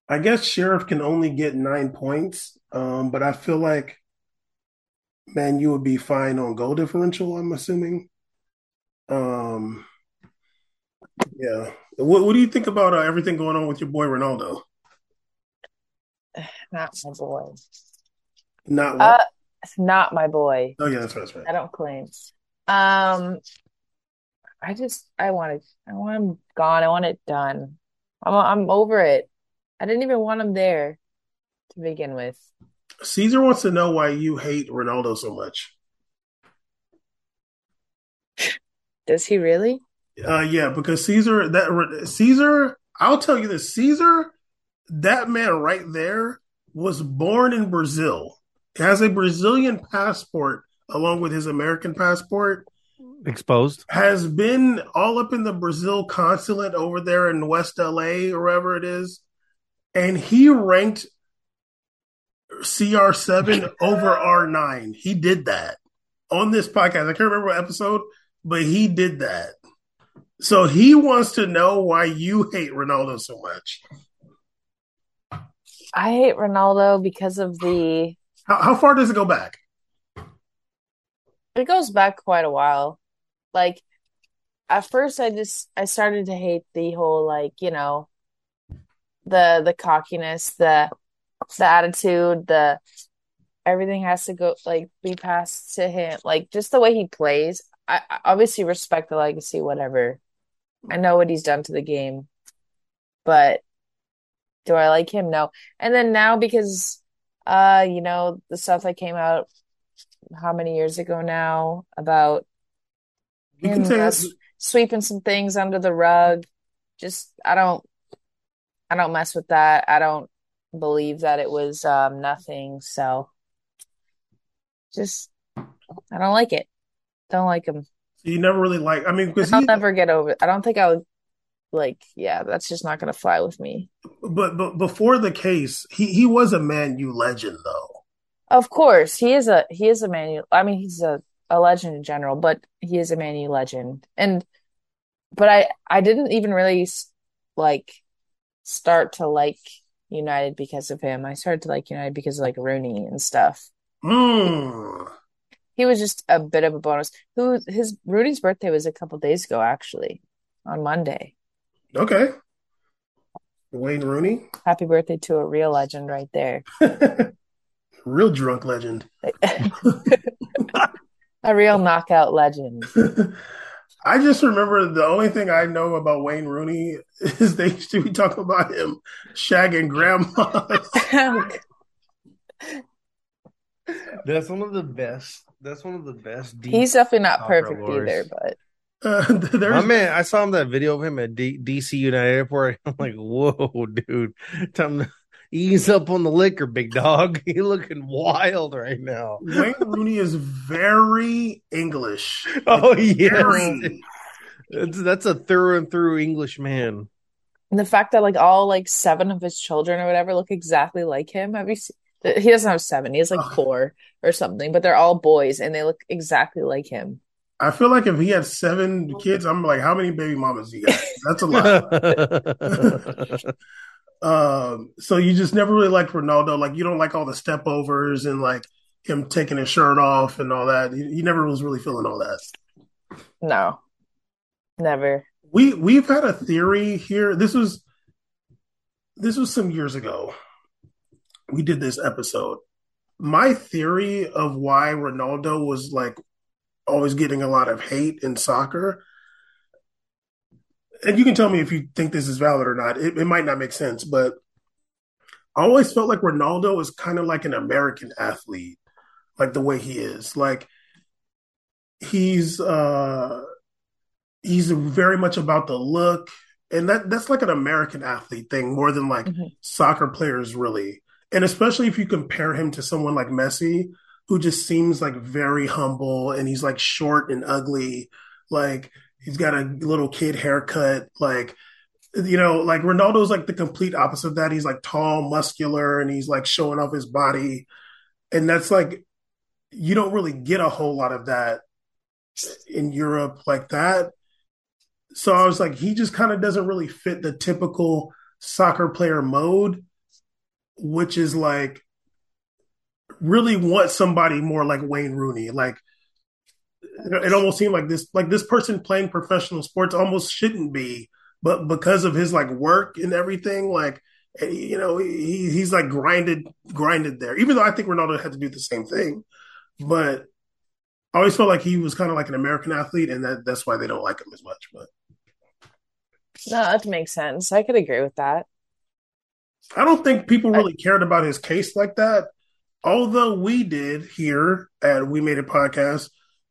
[SPEAKER 2] I guess Sheriff can only get nine points, um, but I feel like Man, you would be fine on goal differential. I'm assuming. Um, yeah. What What do you think about uh, everything going on with your boy Ronaldo?
[SPEAKER 4] Not my boy.
[SPEAKER 2] Not what?
[SPEAKER 4] Uh, it's not my boy.
[SPEAKER 2] oh yeah, that's right. That's right.
[SPEAKER 4] I don't claim. Um, I just I want it. I want him gone. I want it done. I'm I'm over it. I didn't even want him there to begin with.
[SPEAKER 2] Caesar wants to know why you hate Ronaldo so much.
[SPEAKER 4] Does he really?
[SPEAKER 2] Uh, yeah, because Caesar that Caesar, I'll tell you this, Caesar, that man right there was born in Brazil. He has a Brazilian passport along with his American passport.
[SPEAKER 3] Exposed.
[SPEAKER 2] Has been all up in the Brazil consulate over there in West LA or wherever it is, and he ranked CR7 over R9. He did that on this podcast. I can't remember what episode, but he did that. So he wants to know why you hate Ronaldo so much.
[SPEAKER 4] I hate Ronaldo because of the.
[SPEAKER 2] How, how far does it go back?
[SPEAKER 4] It goes back quite a while. Like at first, I just I started to hate the whole like you know the the cockiness, the the attitude, the everything has to go like be passed to him. Like just the way he plays. I, I obviously respect the legacy, whatever. I know what he's done to the game, but do I like him? No. And then now because uh, you know, the stuff that came out how many years ago now about
[SPEAKER 2] You
[SPEAKER 4] him
[SPEAKER 2] can say
[SPEAKER 4] uh,
[SPEAKER 2] it's-
[SPEAKER 4] s- sweeping some things under the rug. Just I don't I don't mess with that. I don't believe that it was um nothing. So just I don't like it. Don't like him.
[SPEAKER 2] you never really like. I mean, because
[SPEAKER 4] I'll
[SPEAKER 2] he,
[SPEAKER 4] never get over it. I don't think I would like yeah, that's just not gonna fly with me.
[SPEAKER 2] but but before the case, he he was a Man U legend though.
[SPEAKER 4] Of course, he is a he is a Man U. I mean, he's a a legend in general, but he is a Man U legend. And but I I didn't even really like start to like United because of him. I started to like United because of like Rooney and stuff.
[SPEAKER 2] Hmm.
[SPEAKER 4] He was just a bit of a bonus. Who his Rooney's birthday was a couple days ago, actually, on Monday.
[SPEAKER 2] Okay. Wayne Rooney,
[SPEAKER 4] Happy birthday to a real legend right there.
[SPEAKER 2] real drunk legend.
[SPEAKER 4] A real knockout legend.
[SPEAKER 2] I just remember the only thing I know about Wayne Rooney is they used to be talking about him shagging grandmas.
[SPEAKER 3] That's one of the best. That's one of the best. deep
[SPEAKER 4] He's definitely not perfect
[SPEAKER 3] lores.
[SPEAKER 4] either, but
[SPEAKER 2] Uh,
[SPEAKER 3] My man, I saw him that video of him at D- DC United Airport. I'm like, whoa, dude, time to ease up on the liquor, big dog. You looking wild right now.
[SPEAKER 2] Wayne Rooney is very English.
[SPEAKER 3] Oh yes,
[SPEAKER 2] Very.
[SPEAKER 3] that's, that's a through and through English man.
[SPEAKER 4] And the fact that like all like seven of his children or whatever look exactly like him. Have you seen? He doesn't have seven. He has like four or something, but they're all boys and they look exactly like him.
[SPEAKER 2] I feel like if he had seven kids, I'm like, how many baby mamas he got? That's a lot. Um, so you just never really liked Ronaldo. Like you don't like all the stepovers and like him taking his shirt off and all that. He, he never was really feeling all that.
[SPEAKER 4] No, never.
[SPEAKER 2] We we've had a theory here. This was this was some years ago. We did this episode. My theory of why Ronaldo was like always getting a lot of hate in soccer. And you can tell me if you think this is valid or not. It, it might not make sense, but I always felt like Ronaldo is kind of like an American athlete, like the way he is. Like he's uh he's very much about the look and that that's like an American athlete thing more than like mm-hmm. soccer players really. And especially if you compare him to someone like Messi, who just seems like very humble and he's like short and ugly, like he's got a little kid haircut, like you know, like Ronaldo's like the complete opposite of that. He's like tall, muscular, and he's like showing off his body. And that's like you don't really get a whole lot of that in Europe like that. So I was like, he just kind of doesn't really fit the typical soccer player mode, which is like really want somebody more like Wayne Rooney. Like it almost seemed like this like this person playing professional sports almost shouldn't be, but because of his like work and everything, like eh, you know, he he's like grinded grinded there. Even though I think Ronaldo had to do the same thing, but I always felt like he was kind of like an American athlete, and that that's why they don't like him as much. But
[SPEAKER 4] no, that makes sense. I could agree with that.
[SPEAKER 2] I don't think people really I, cared about his case like that. Although we did here at We Made a Podcast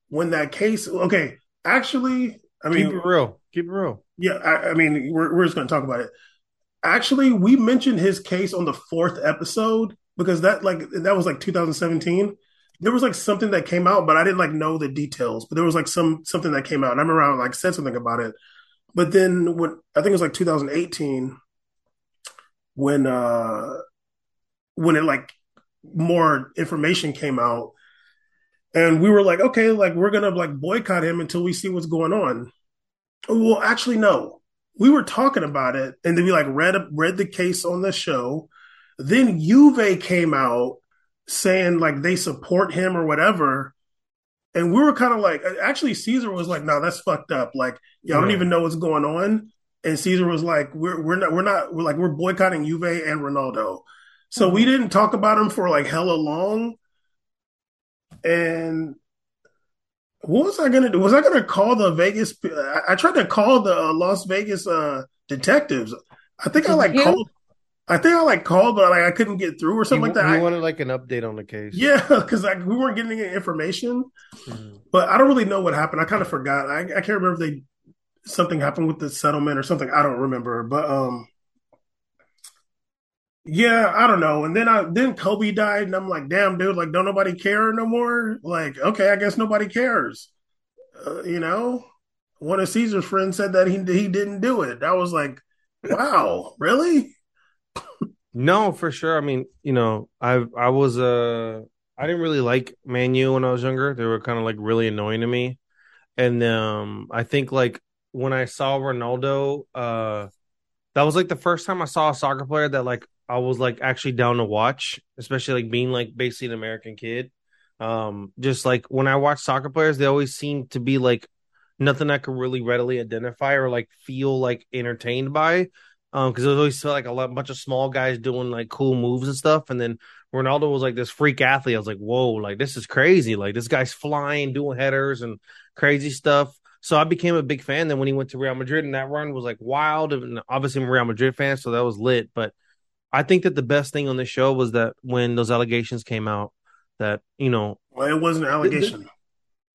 [SPEAKER 2] when that case. Okay, actually, I mean,
[SPEAKER 3] keep it real. Keep it real.
[SPEAKER 2] Yeah, I, I mean, we're we're just going to talk about it. Actually, we mentioned his case on the fourth episode because that like that was like 2017 there was like something that came out, but I didn't like know the details. But there was like some something that came out, and I remember I like said something about it. But then when I think it was like 2018 when uh when it like more information came out and we were like okay like we're gonna like boycott him until we see what's going on well actually no we were talking about it and then we like read read the case on the show then juve came out saying like they support him or whatever and we were kind of like, actually, Caesar was like, "No, that's fucked up. Like, y'all yeah. don't even know what's going on." And Caesar was like, "We're we're not we're not we're like we're boycotting Juve and Ronaldo." So mm-hmm. we didn't talk about him for like hella long. And what was I gonna do? Was I gonna call the Vegas? I, I tried to call the uh, Las Vegas uh, detectives. I think I like called. I think I like called, but like I couldn't get through or something you, like that.
[SPEAKER 3] You
[SPEAKER 2] I,
[SPEAKER 3] wanted like an update on the case,
[SPEAKER 2] yeah, because like we weren't getting any information. Mm-hmm. But I don't really know what happened. I kind of forgot. I, I can't remember if they something happened with the settlement or something. I don't remember. But um, yeah, I don't know. And then I then Kobe died, and I'm like, damn, dude, like don't nobody care no more. Like, okay, I guess nobody cares. Uh, you know, one of Caesar's friends said that he he didn't do it. I was like, wow, really?
[SPEAKER 3] No, for sure. I mean, you know, I I was uh I didn't really like Man U when I was younger. They were kind of like really annoying to me. And um I think like when I saw Ronaldo, uh that was like the first time I saw a soccer player that like I was like actually down to watch, especially like being like basically an American kid. Um just like when I watch soccer players, they always seem to be like nothing I could really readily identify or like feel like entertained by. Um because it was always felt like a lot, bunch of small guys doing like cool moves and stuff. And then ronaldo was like this freak athlete. I was like whoa like this is crazy. Like this guy's flying doing headers and crazy stuff. So i became a big fan. Then when he went to real madrid and that run was like wild. And obviously i'm a real madrid fan so that was lit. But i think that the best thing on the show was that when those allegations came out that you know
[SPEAKER 2] well it wasn't an allegation the, the,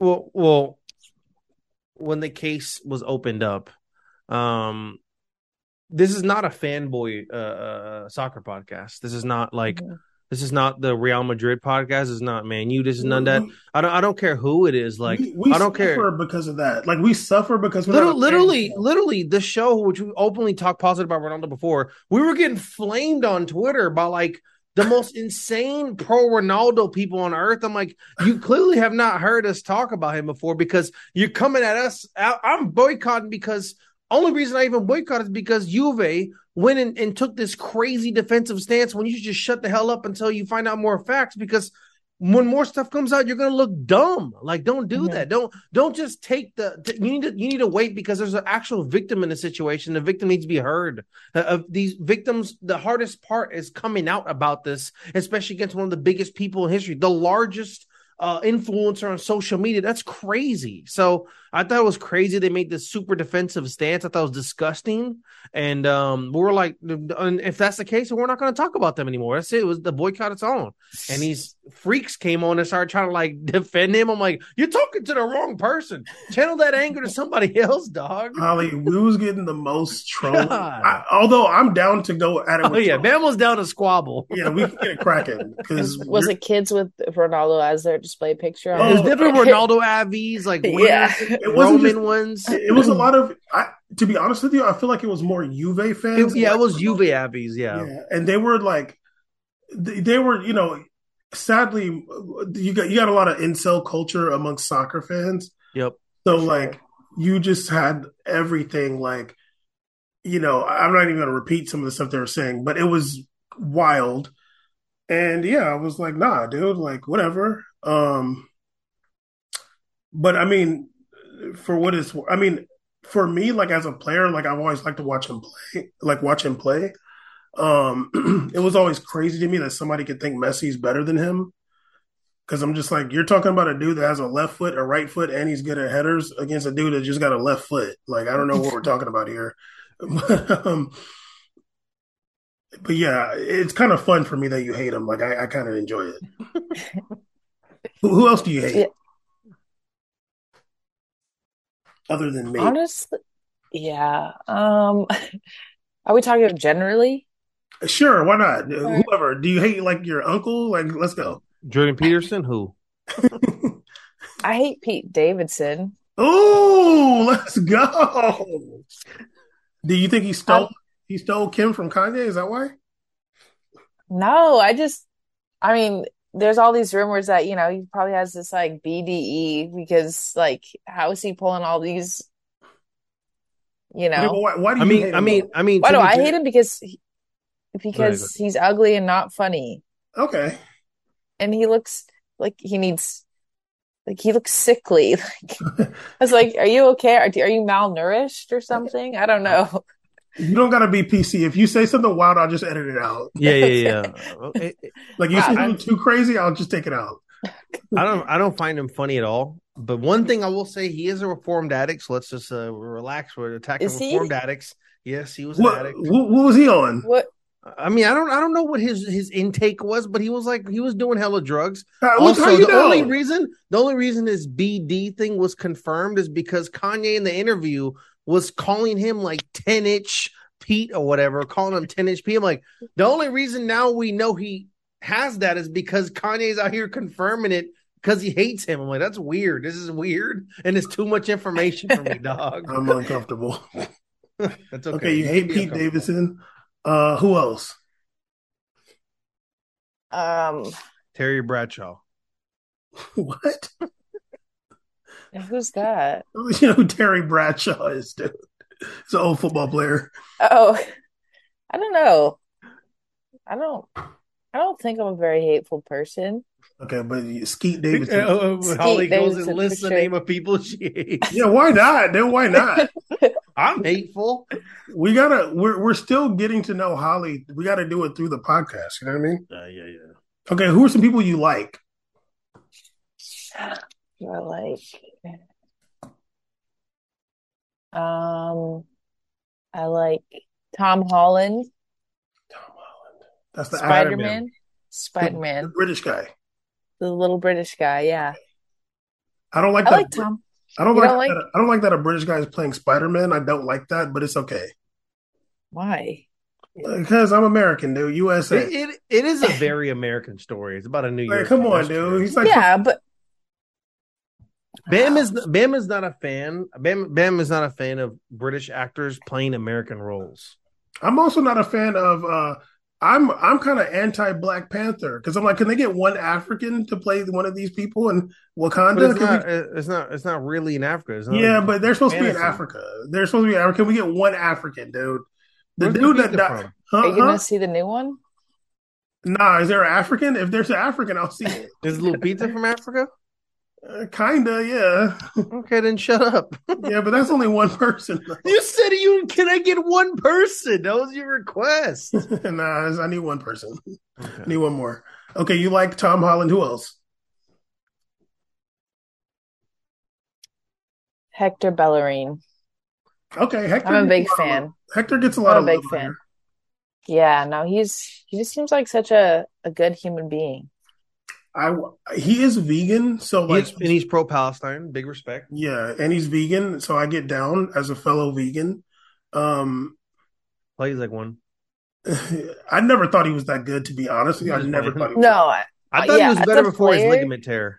[SPEAKER 3] well well when the case was opened up um this is not a fanboy uh, uh, soccer podcast. This is not like mm-hmm. This is not the Real Madrid podcast. It's not Man U. This is none of that. Mm-hmm. I don't. I don't care who it is. Like
[SPEAKER 2] we, we
[SPEAKER 3] I don't care.
[SPEAKER 2] because of that. Like we suffer because we're
[SPEAKER 3] Literally, literally, literally, the show which we openly talked positive about Ronaldo before, we were getting flamed on Twitter by like the most insane pro Ronaldo people on earth. I'm like, you clearly have not heard us talk about him before because you're coming at us. I'm boycotting because only reason I even boycott is because Juve went and, and took this crazy defensive stance when you should just shut the hell up until you find out more facts because when more stuff comes out, you're gonna look dumb. Like, don't do
[SPEAKER 4] Mhm.
[SPEAKER 3] that. Don't don't just take the. t- you need to you need to wait because there's an actual victim in the situation. The victim needs to be heard. Uh, of these victims, the hardest part is coming out about this, especially against one of the biggest people in history, the largest uh influencer on social media. That's crazy. So I thought it was crazy they made this super defensive stance. I thought it was disgusting. And um we were like, if that's the case, we're not going to talk about them anymore. That's it. It was the boycott its own and these freaks came on and started trying to like defend him. I'm like, you're talking to the wrong person. Channel that anger to somebody else, dog.
[SPEAKER 2] Holly, we was getting the most troll. I, although I'm down to go at it.
[SPEAKER 3] Oh
[SPEAKER 2] With
[SPEAKER 3] yeah, Bam was down to squabble.
[SPEAKER 2] yeah, we can get it cracking because
[SPEAKER 4] was it kids with Ronaldo as their display picture?
[SPEAKER 3] It
[SPEAKER 2] Oh,
[SPEAKER 3] was different Ronaldo Avies, like
[SPEAKER 4] Yeah.
[SPEAKER 2] It wasn't
[SPEAKER 3] Roman
[SPEAKER 2] just-
[SPEAKER 3] ones.
[SPEAKER 2] It was a lot of. I, to be honest with you, I feel like it was more Juve fans.
[SPEAKER 3] It- yeah, it was Juve Avies. Yeah.
[SPEAKER 2] Yeah, and they were like, they, they were, you know, sadly, you got you got a lot of incel culture amongst soccer fans.
[SPEAKER 3] Yep.
[SPEAKER 2] So like, you just had everything like, you know, I'm not even going to repeat some of the stuff they were saying, but it was wild. And yeah, I was like, nah, dude, like whatever. Um, but I mean, for what is, I mean, for me, like as a player, like I've always liked to watch him play, like watch him play. Um, it was always crazy to me that somebody could think Messi's better than him. Cause I'm just like, you're talking about a dude that has a left foot, a right foot, and he's good at headers against a dude that just got a left foot. Like, I don't know what we're talking about here. But, um, but yeah, it's kind of fun for me that you hate him. Like, I, I kind of enjoy it. who, who else do you hate?
[SPEAKER 4] Yeah.
[SPEAKER 2] Other than me.
[SPEAKER 4] Honestly, yeah. Um, are we talking generally?
[SPEAKER 2] Sure, why not?
[SPEAKER 4] Right.
[SPEAKER 2] Whoever. Do you hate like your uncle? Like, let's go.
[SPEAKER 3] Jordan Peterson, who?
[SPEAKER 4] I hate Pete Davidson.
[SPEAKER 2] Oh, let's go. Do you think he stole
[SPEAKER 4] Um,
[SPEAKER 2] he stole Kim from Kanye? Is that why?
[SPEAKER 4] No, I just, I mean, there's all these rumors that, you know, he probably has this like BDE because, like, how is he pulling all these, you
[SPEAKER 2] Okay, but
[SPEAKER 4] know?
[SPEAKER 2] why, why do
[SPEAKER 3] I mean,
[SPEAKER 2] hate
[SPEAKER 3] I
[SPEAKER 2] him?
[SPEAKER 3] mean, I mean.
[SPEAKER 4] Why
[SPEAKER 3] to
[SPEAKER 4] do I hate him? Because he, because he's ugly and not funny,
[SPEAKER 2] okay.
[SPEAKER 4] and he looks like he needs, like he looks sickly. Like I was like, "Are you okay? Are, are you malnourished or something?" I don't know.
[SPEAKER 2] You don't gotta be PC. If you say something wild, I'll just edit it out.
[SPEAKER 3] Yeah, yeah, yeah. It- it-
[SPEAKER 2] Like you
[SPEAKER 4] Wow,
[SPEAKER 2] say something too crazy, I'll just take it out.
[SPEAKER 3] I don't, I don't find him funny at all. But one thing I will say, he is a reformed addict. So let's just uh, relax. We're attacking
[SPEAKER 4] Is he?
[SPEAKER 3] reformed addicts. Yes, he was an
[SPEAKER 2] What,
[SPEAKER 3] addict.
[SPEAKER 2] what what was he on?
[SPEAKER 4] What?
[SPEAKER 3] I mean, I don't, I don't know what his his intake was, but he was like, he was doing hella drugs.
[SPEAKER 2] Uh,
[SPEAKER 3] Also, the
[SPEAKER 2] know.
[SPEAKER 3] only reason the only reason his BD thing was confirmed is because Kanye in the interview was calling him like 10 inch Pete or whatever, calling him 10 inch Pete. I'm like, the only reason now we know he has that is because Kanye's out here confirming it because he hates him. I'm like, that's weird. This is weird, and it's too much information for me, dog.
[SPEAKER 2] I'm uncomfortable.
[SPEAKER 3] That's okay.
[SPEAKER 2] Okay, you hate Pete. Davidson. Uh, who else?
[SPEAKER 4] Um,
[SPEAKER 3] Terry Bradshaw.
[SPEAKER 2] What?
[SPEAKER 4] Who's that?
[SPEAKER 2] You know who Terry Bradshaw is, dude. He's an old football player.
[SPEAKER 4] Oh, I don't know. I don't. I don't think I'm a very hateful person.
[SPEAKER 2] Okay, but Skeet Davidson.
[SPEAKER 3] Uh, uh, Holly
[SPEAKER 4] Skeet
[SPEAKER 3] goes and lists
[SPEAKER 4] for
[SPEAKER 3] the
[SPEAKER 4] sure.
[SPEAKER 3] name of people she hates.
[SPEAKER 2] Yeah, why not? Then why not?
[SPEAKER 3] I'm hateful.
[SPEAKER 2] we gotta. We're we're still getting to know Holly. We got to do it through the podcast. You know what I mean?
[SPEAKER 3] Uh, yeah, yeah.
[SPEAKER 2] Okay, who are some people you like?
[SPEAKER 4] Do I like? Um, I like Tom Holland,
[SPEAKER 2] Tom Holland. That's the
[SPEAKER 4] Spider
[SPEAKER 2] actor,
[SPEAKER 4] Man,
[SPEAKER 2] the
[SPEAKER 4] Spider Man,
[SPEAKER 2] British guy.
[SPEAKER 4] the little British guy. Yeah,
[SPEAKER 2] I don't like
[SPEAKER 4] I
[SPEAKER 2] that.
[SPEAKER 4] like Tom.
[SPEAKER 2] I don't like,
[SPEAKER 4] don't like-
[SPEAKER 2] that. I don't like that a British guy is playing Spider Man. I don't like that, but it's okay.
[SPEAKER 4] Why?
[SPEAKER 2] Because I'm American, dude. USA.
[SPEAKER 3] It, it, it is a very American story. It's about a New
[SPEAKER 2] Like,
[SPEAKER 3] York.
[SPEAKER 2] come on, dude. He's like,
[SPEAKER 4] yeah, but
[SPEAKER 3] Bam is Bam is not a fan. Bam Bam is not a fan of British actors playing American roles.
[SPEAKER 2] I'm also not a fan of. uh I'm I'm kind of anti Black Panther because I'm like, can they get one African to play one of these people in Wakanda?
[SPEAKER 3] It's
[SPEAKER 2] Can we-
[SPEAKER 3] not. It's not. It's not really in Africa. It's not
[SPEAKER 2] yeah, but they're supposed to be in. Africa. They're supposed to be African. We get one African, dude. The
[SPEAKER 3] Where's
[SPEAKER 2] dude that died.
[SPEAKER 3] from?
[SPEAKER 2] Huh,
[SPEAKER 4] are you gonna see the new one?
[SPEAKER 2] Nah, is there an African? If there's an African, I'll see it.
[SPEAKER 3] Is Lupita from Africa?
[SPEAKER 2] Uh, kinda, yeah,
[SPEAKER 3] Okay, then shut up.
[SPEAKER 2] yeah, but that's only one person.
[SPEAKER 3] You said you can I get one person? That was your request.
[SPEAKER 2] nah, I need one person. I need one more. Okay, you like Tom Holland? Who else?
[SPEAKER 4] Hector Bellerin.
[SPEAKER 2] Okay, Hector.
[SPEAKER 4] I'm a big
[SPEAKER 2] gets lot of
[SPEAKER 4] fan.
[SPEAKER 2] Hector gets a lot
[SPEAKER 4] I'm
[SPEAKER 2] of
[SPEAKER 4] big
[SPEAKER 2] love
[SPEAKER 4] fan.
[SPEAKER 2] here.
[SPEAKER 4] Yeah, no, he's he just seems like such a, a good human being.
[SPEAKER 2] I he is vegan, so like
[SPEAKER 3] He's, and he's pro Palestine. Big respect.
[SPEAKER 2] yeah, and he's vegan, so I get down as a fellow vegan. Um,
[SPEAKER 3] Plays like one.
[SPEAKER 2] I never thought he was that good, to be honest. with you. I never
[SPEAKER 3] fine.
[SPEAKER 2] thought he was.
[SPEAKER 4] No, I-
[SPEAKER 3] I thought
[SPEAKER 4] yeah,
[SPEAKER 3] he was better
[SPEAKER 4] a
[SPEAKER 3] before his ligament tear.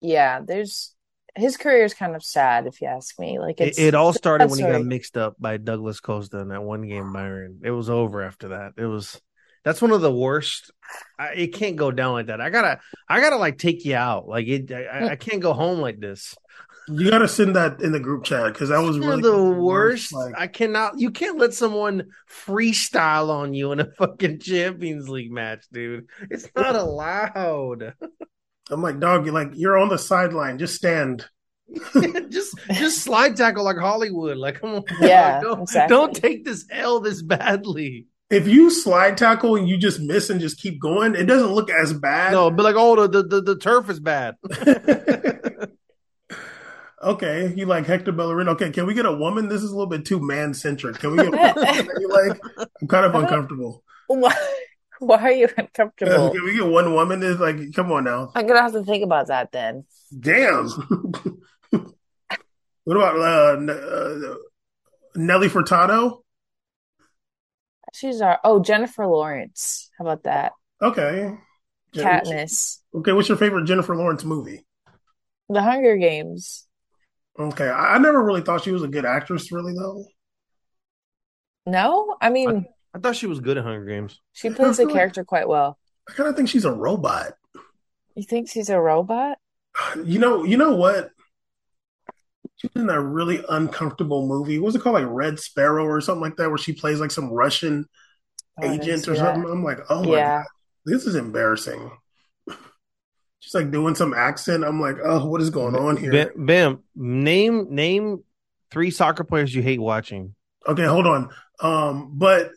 [SPEAKER 4] yeah, there's his career is kind of sad if you ask me. Like
[SPEAKER 3] It,
[SPEAKER 4] it's
[SPEAKER 3] it all started when he got mixed up by Douglas Costa in that one game Bayern. It was over after that. It was that's one of the worst. I, it can't go down like that. I gotta, I gotta like take you out. Like it, I, I can't go home like this.
[SPEAKER 2] You got to send that in the group chat because that was
[SPEAKER 3] You're
[SPEAKER 2] really
[SPEAKER 3] the worst.
[SPEAKER 2] Like,
[SPEAKER 3] I cannot. You can't let someone freestyle on you in a fucking Champions League match, dude. It's not allowed.
[SPEAKER 2] I'm like, dog, you're like you're on the sideline. Just stand.
[SPEAKER 3] just, just slide tackle like Hollywood. Like, come on,
[SPEAKER 4] Yeah,
[SPEAKER 3] don't,
[SPEAKER 4] exactly.
[SPEAKER 3] don't take this L this badly.
[SPEAKER 2] If you slide tackle and you just miss and just keep going, it doesn't look as bad.
[SPEAKER 3] No, but like, oh, the, the the turf is bad.
[SPEAKER 2] okay, you like Hector Bellerin. Okay, can we get a woman? This is a little bit too man centric. Can we get a woman that you like? I'm kind of uncomfortable.
[SPEAKER 4] Why, why are you uncomfortable?
[SPEAKER 2] Can we get one woman? Is like, come on now.
[SPEAKER 4] I'm gonna have to think about that then.
[SPEAKER 2] Damn. what about uh, uh, Nelly Furtado?
[SPEAKER 4] She's our oh Jennifer Lawrence. How about that?
[SPEAKER 2] Okay. Jen-
[SPEAKER 4] Katniss.
[SPEAKER 2] Okay, what's your favorite Jennifer Lawrence movie?
[SPEAKER 4] The Hunger Games.
[SPEAKER 2] Okay, I, I never really thought she was a good actress, really though.
[SPEAKER 4] No, I mean
[SPEAKER 3] I thought she was good at Hunger Games.
[SPEAKER 4] she plays the character quite well.
[SPEAKER 2] I kind of think she's a robot.
[SPEAKER 4] You think she's a robot?
[SPEAKER 2] You know, you know what? She was in that really uncomfortable movie. What was it called? Like Red Sparrow or something like that, where she plays like some Russian
[SPEAKER 4] Oh,
[SPEAKER 2] agent
[SPEAKER 4] see
[SPEAKER 2] or
[SPEAKER 4] that.
[SPEAKER 2] something. I'm like, oh my
[SPEAKER 4] Yeah.
[SPEAKER 2] god, this is embarrassing. She's like doing some accent. I'm like, oh, what is going on here?
[SPEAKER 3] Bam, Bam, name name three soccer players you hate watching.
[SPEAKER 2] Okay, hold on. Um, but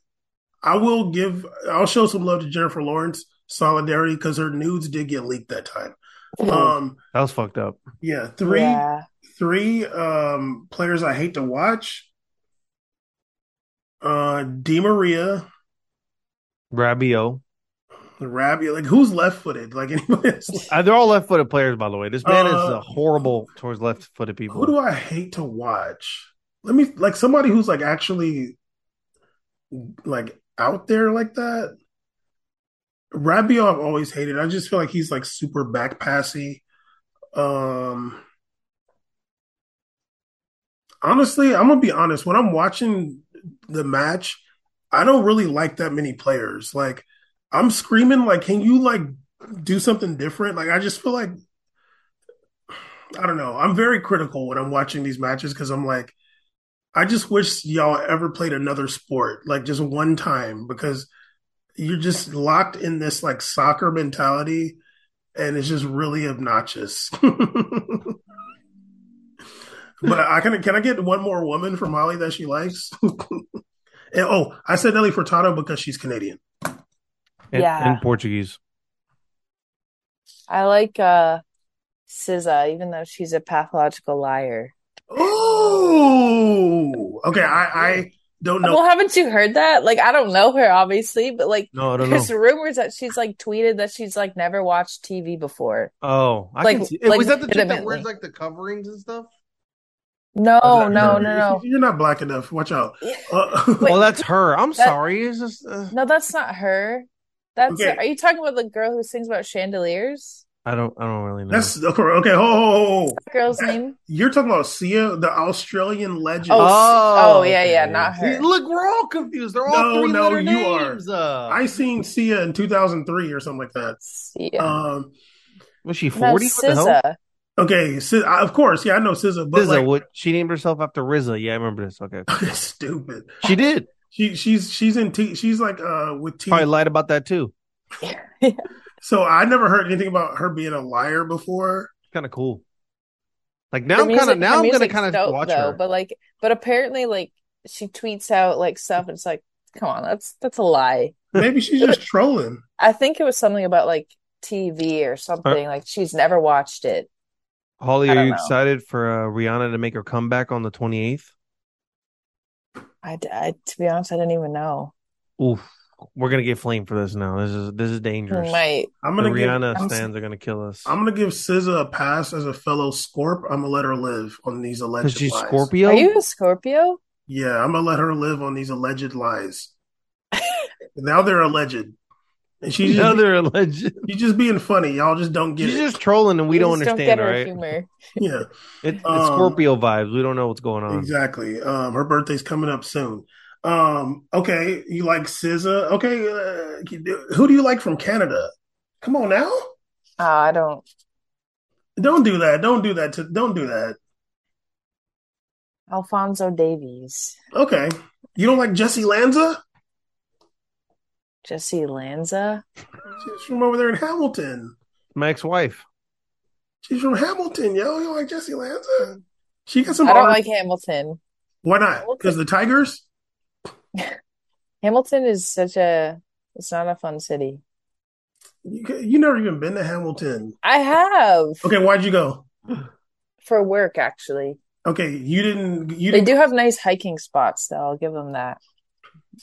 [SPEAKER 2] I will give, I'll show some love to Jennifer Lawrence solidarity because her nudes did get leaked that time. Um,
[SPEAKER 3] That was fucked up.
[SPEAKER 2] yeah, three,
[SPEAKER 4] Yeah.
[SPEAKER 2] three um players I hate to watch. Uh, Di Maria,
[SPEAKER 3] Rabiot.
[SPEAKER 2] Rabiot, like who's left footed? Like anybody? else?
[SPEAKER 3] Uh, they're all left-footed players, by the way. This man is
[SPEAKER 2] Uh,
[SPEAKER 3] uh, horrible towards left-footed people.
[SPEAKER 2] Who do I hate to watch? Let me like somebody who's like actually like out there like that. Rabiot, I've always hated. I just feel like he's like super back passy. Um, honestly, I'm gonna be honest. When I'm watching the match, I don't really like that many players. Like, I'm screaming, like, can you like do something different? Like, I just feel like I don't know. I'm very critical when I'm watching these matches because I'm like, I just wish y'all ever played another sport, like just one time, because you're just locked in this like soccer mentality and it's just really obnoxious. but I can can I get one more woman from Holly that she likes? and, oh, I said Nelly Furtado because she's Canadian.
[SPEAKER 3] And,
[SPEAKER 4] Yeah.
[SPEAKER 3] and Portuguese.
[SPEAKER 4] I like uh SZA, even though she's a pathological liar.
[SPEAKER 2] Oh, okay. I I don't know.
[SPEAKER 4] Well, haven't you heard that? Like, I don't know her, obviously, but like,
[SPEAKER 3] No, I don't know.
[SPEAKER 4] there's rumors that she's like tweeted that she's like never watched TV before.
[SPEAKER 3] Oh, I
[SPEAKER 4] Like-
[SPEAKER 3] can see.
[SPEAKER 4] like
[SPEAKER 3] was that the chick that wears like the coverings and stuff?
[SPEAKER 4] No,
[SPEAKER 2] Or
[SPEAKER 4] no,
[SPEAKER 2] her?
[SPEAKER 4] no, no.
[SPEAKER 2] You're not black enough. Watch out. Uh,
[SPEAKER 3] Well, that's her. I'm
[SPEAKER 4] That-
[SPEAKER 3] sorry. It's just uh,
[SPEAKER 4] No, that's not her. That's
[SPEAKER 2] Okay.
[SPEAKER 4] are you talking about the girl who sings about chandeliers?
[SPEAKER 3] I don't. I don't really know.
[SPEAKER 2] that's okay. Okay, ho, ho, ho, ho.
[SPEAKER 4] That girl's name?
[SPEAKER 2] You're talking about Sia, the Australian legend.
[SPEAKER 4] Oh,
[SPEAKER 3] Oh,
[SPEAKER 4] oh, yeah, yeah, not her.
[SPEAKER 3] See, Look, we're all confused. They're all
[SPEAKER 2] No,
[SPEAKER 3] three
[SPEAKER 2] no,
[SPEAKER 3] letter
[SPEAKER 2] you are.
[SPEAKER 3] names. Uh,
[SPEAKER 2] I seen Sia in 2003 or something like that.
[SPEAKER 4] Yeah.
[SPEAKER 2] Um,
[SPEAKER 3] was she
[SPEAKER 4] No,
[SPEAKER 3] forty? What the hell?
[SPEAKER 4] SZA.
[SPEAKER 2] okay, Si- of course, yeah, I know SZA, but
[SPEAKER 3] RZA.
[SPEAKER 2] like,
[SPEAKER 3] What she named herself after RZA? Yeah, I remember this. Okay,
[SPEAKER 2] stupid.
[SPEAKER 3] she did.
[SPEAKER 2] She she's she's in T. She's like uh with T.
[SPEAKER 3] Probably lied about that too.
[SPEAKER 2] So I never heard anything about her being a liar before.
[SPEAKER 3] Kind of cool. Like now,
[SPEAKER 4] Her
[SPEAKER 3] I'm kind of now I'm gonna kind of watch
[SPEAKER 4] though,
[SPEAKER 3] her.
[SPEAKER 4] But like, but apparently, like, she tweets out like stuff. And it's like, come on, that's that's a lie.
[SPEAKER 2] Maybe she's just trolling.
[SPEAKER 4] I think it was something about like TV or something. Like she's never watched it.
[SPEAKER 3] Holly, are you
[SPEAKER 4] know.
[SPEAKER 3] excited for uh, Rihanna to make her comeback on the 28th?
[SPEAKER 4] I, I to be honest, I didn't even know.
[SPEAKER 3] Oof, we're gonna get flamed for this now. This is this is dangerous.
[SPEAKER 4] We might.
[SPEAKER 2] I'm gonna give
[SPEAKER 3] Rihanna
[SPEAKER 4] I'm-
[SPEAKER 3] stands are gonna kill us.
[SPEAKER 2] I'm gonna give SZA a pass as a fellow Scorp. I'm gonna let her live on these alleged
[SPEAKER 3] she's
[SPEAKER 2] lies.
[SPEAKER 3] Scorpio.
[SPEAKER 4] Are you a Scorpio?
[SPEAKER 2] Yeah, I'm gonna let her live on these alleged lies. now they're alleged, and she's just,
[SPEAKER 3] Another alleged.
[SPEAKER 2] she's just being funny. Y'all just don't get
[SPEAKER 3] She's
[SPEAKER 2] it.
[SPEAKER 3] just trolling, and we
[SPEAKER 4] You
[SPEAKER 3] don't
[SPEAKER 4] just
[SPEAKER 3] understand,
[SPEAKER 4] don't get
[SPEAKER 3] right?
[SPEAKER 4] humor.
[SPEAKER 2] Yeah,
[SPEAKER 3] It, it's
[SPEAKER 2] Um,
[SPEAKER 3] Scorpio vibes. We don't know what's going on.
[SPEAKER 2] exactly. Um, her birthday's coming up soon. Um, okay, you like SZA? Okay, uh, who do you like from Canada? Come on now,
[SPEAKER 4] Uh, I don't.
[SPEAKER 2] don't do that. Don't do that. To, don't do that.
[SPEAKER 4] Alfonso Davies,
[SPEAKER 2] Okay, you don't like Jessy Lanza?
[SPEAKER 4] Jessy Lanza.
[SPEAKER 2] She's from over there in Hamilton.
[SPEAKER 3] My ex-wife.
[SPEAKER 2] She's from Hamilton, yo. You don't like Jessy Lanza? She got some.
[SPEAKER 4] I don't
[SPEAKER 2] art-
[SPEAKER 4] like Hamilton.
[SPEAKER 2] Why not? Because the Tigers.
[SPEAKER 4] Hamilton is such a. It's not a fun city.
[SPEAKER 2] You, you never even been to Hamilton.
[SPEAKER 4] I have
[SPEAKER 2] Okay, why'd you go?
[SPEAKER 4] for work actually.
[SPEAKER 2] Okay, you didn't. You
[SPEAKER 4] They
[SPEAKER 2] didn't.
[SPEAKER 4] do have nice hiking spots, though. I'll give them that.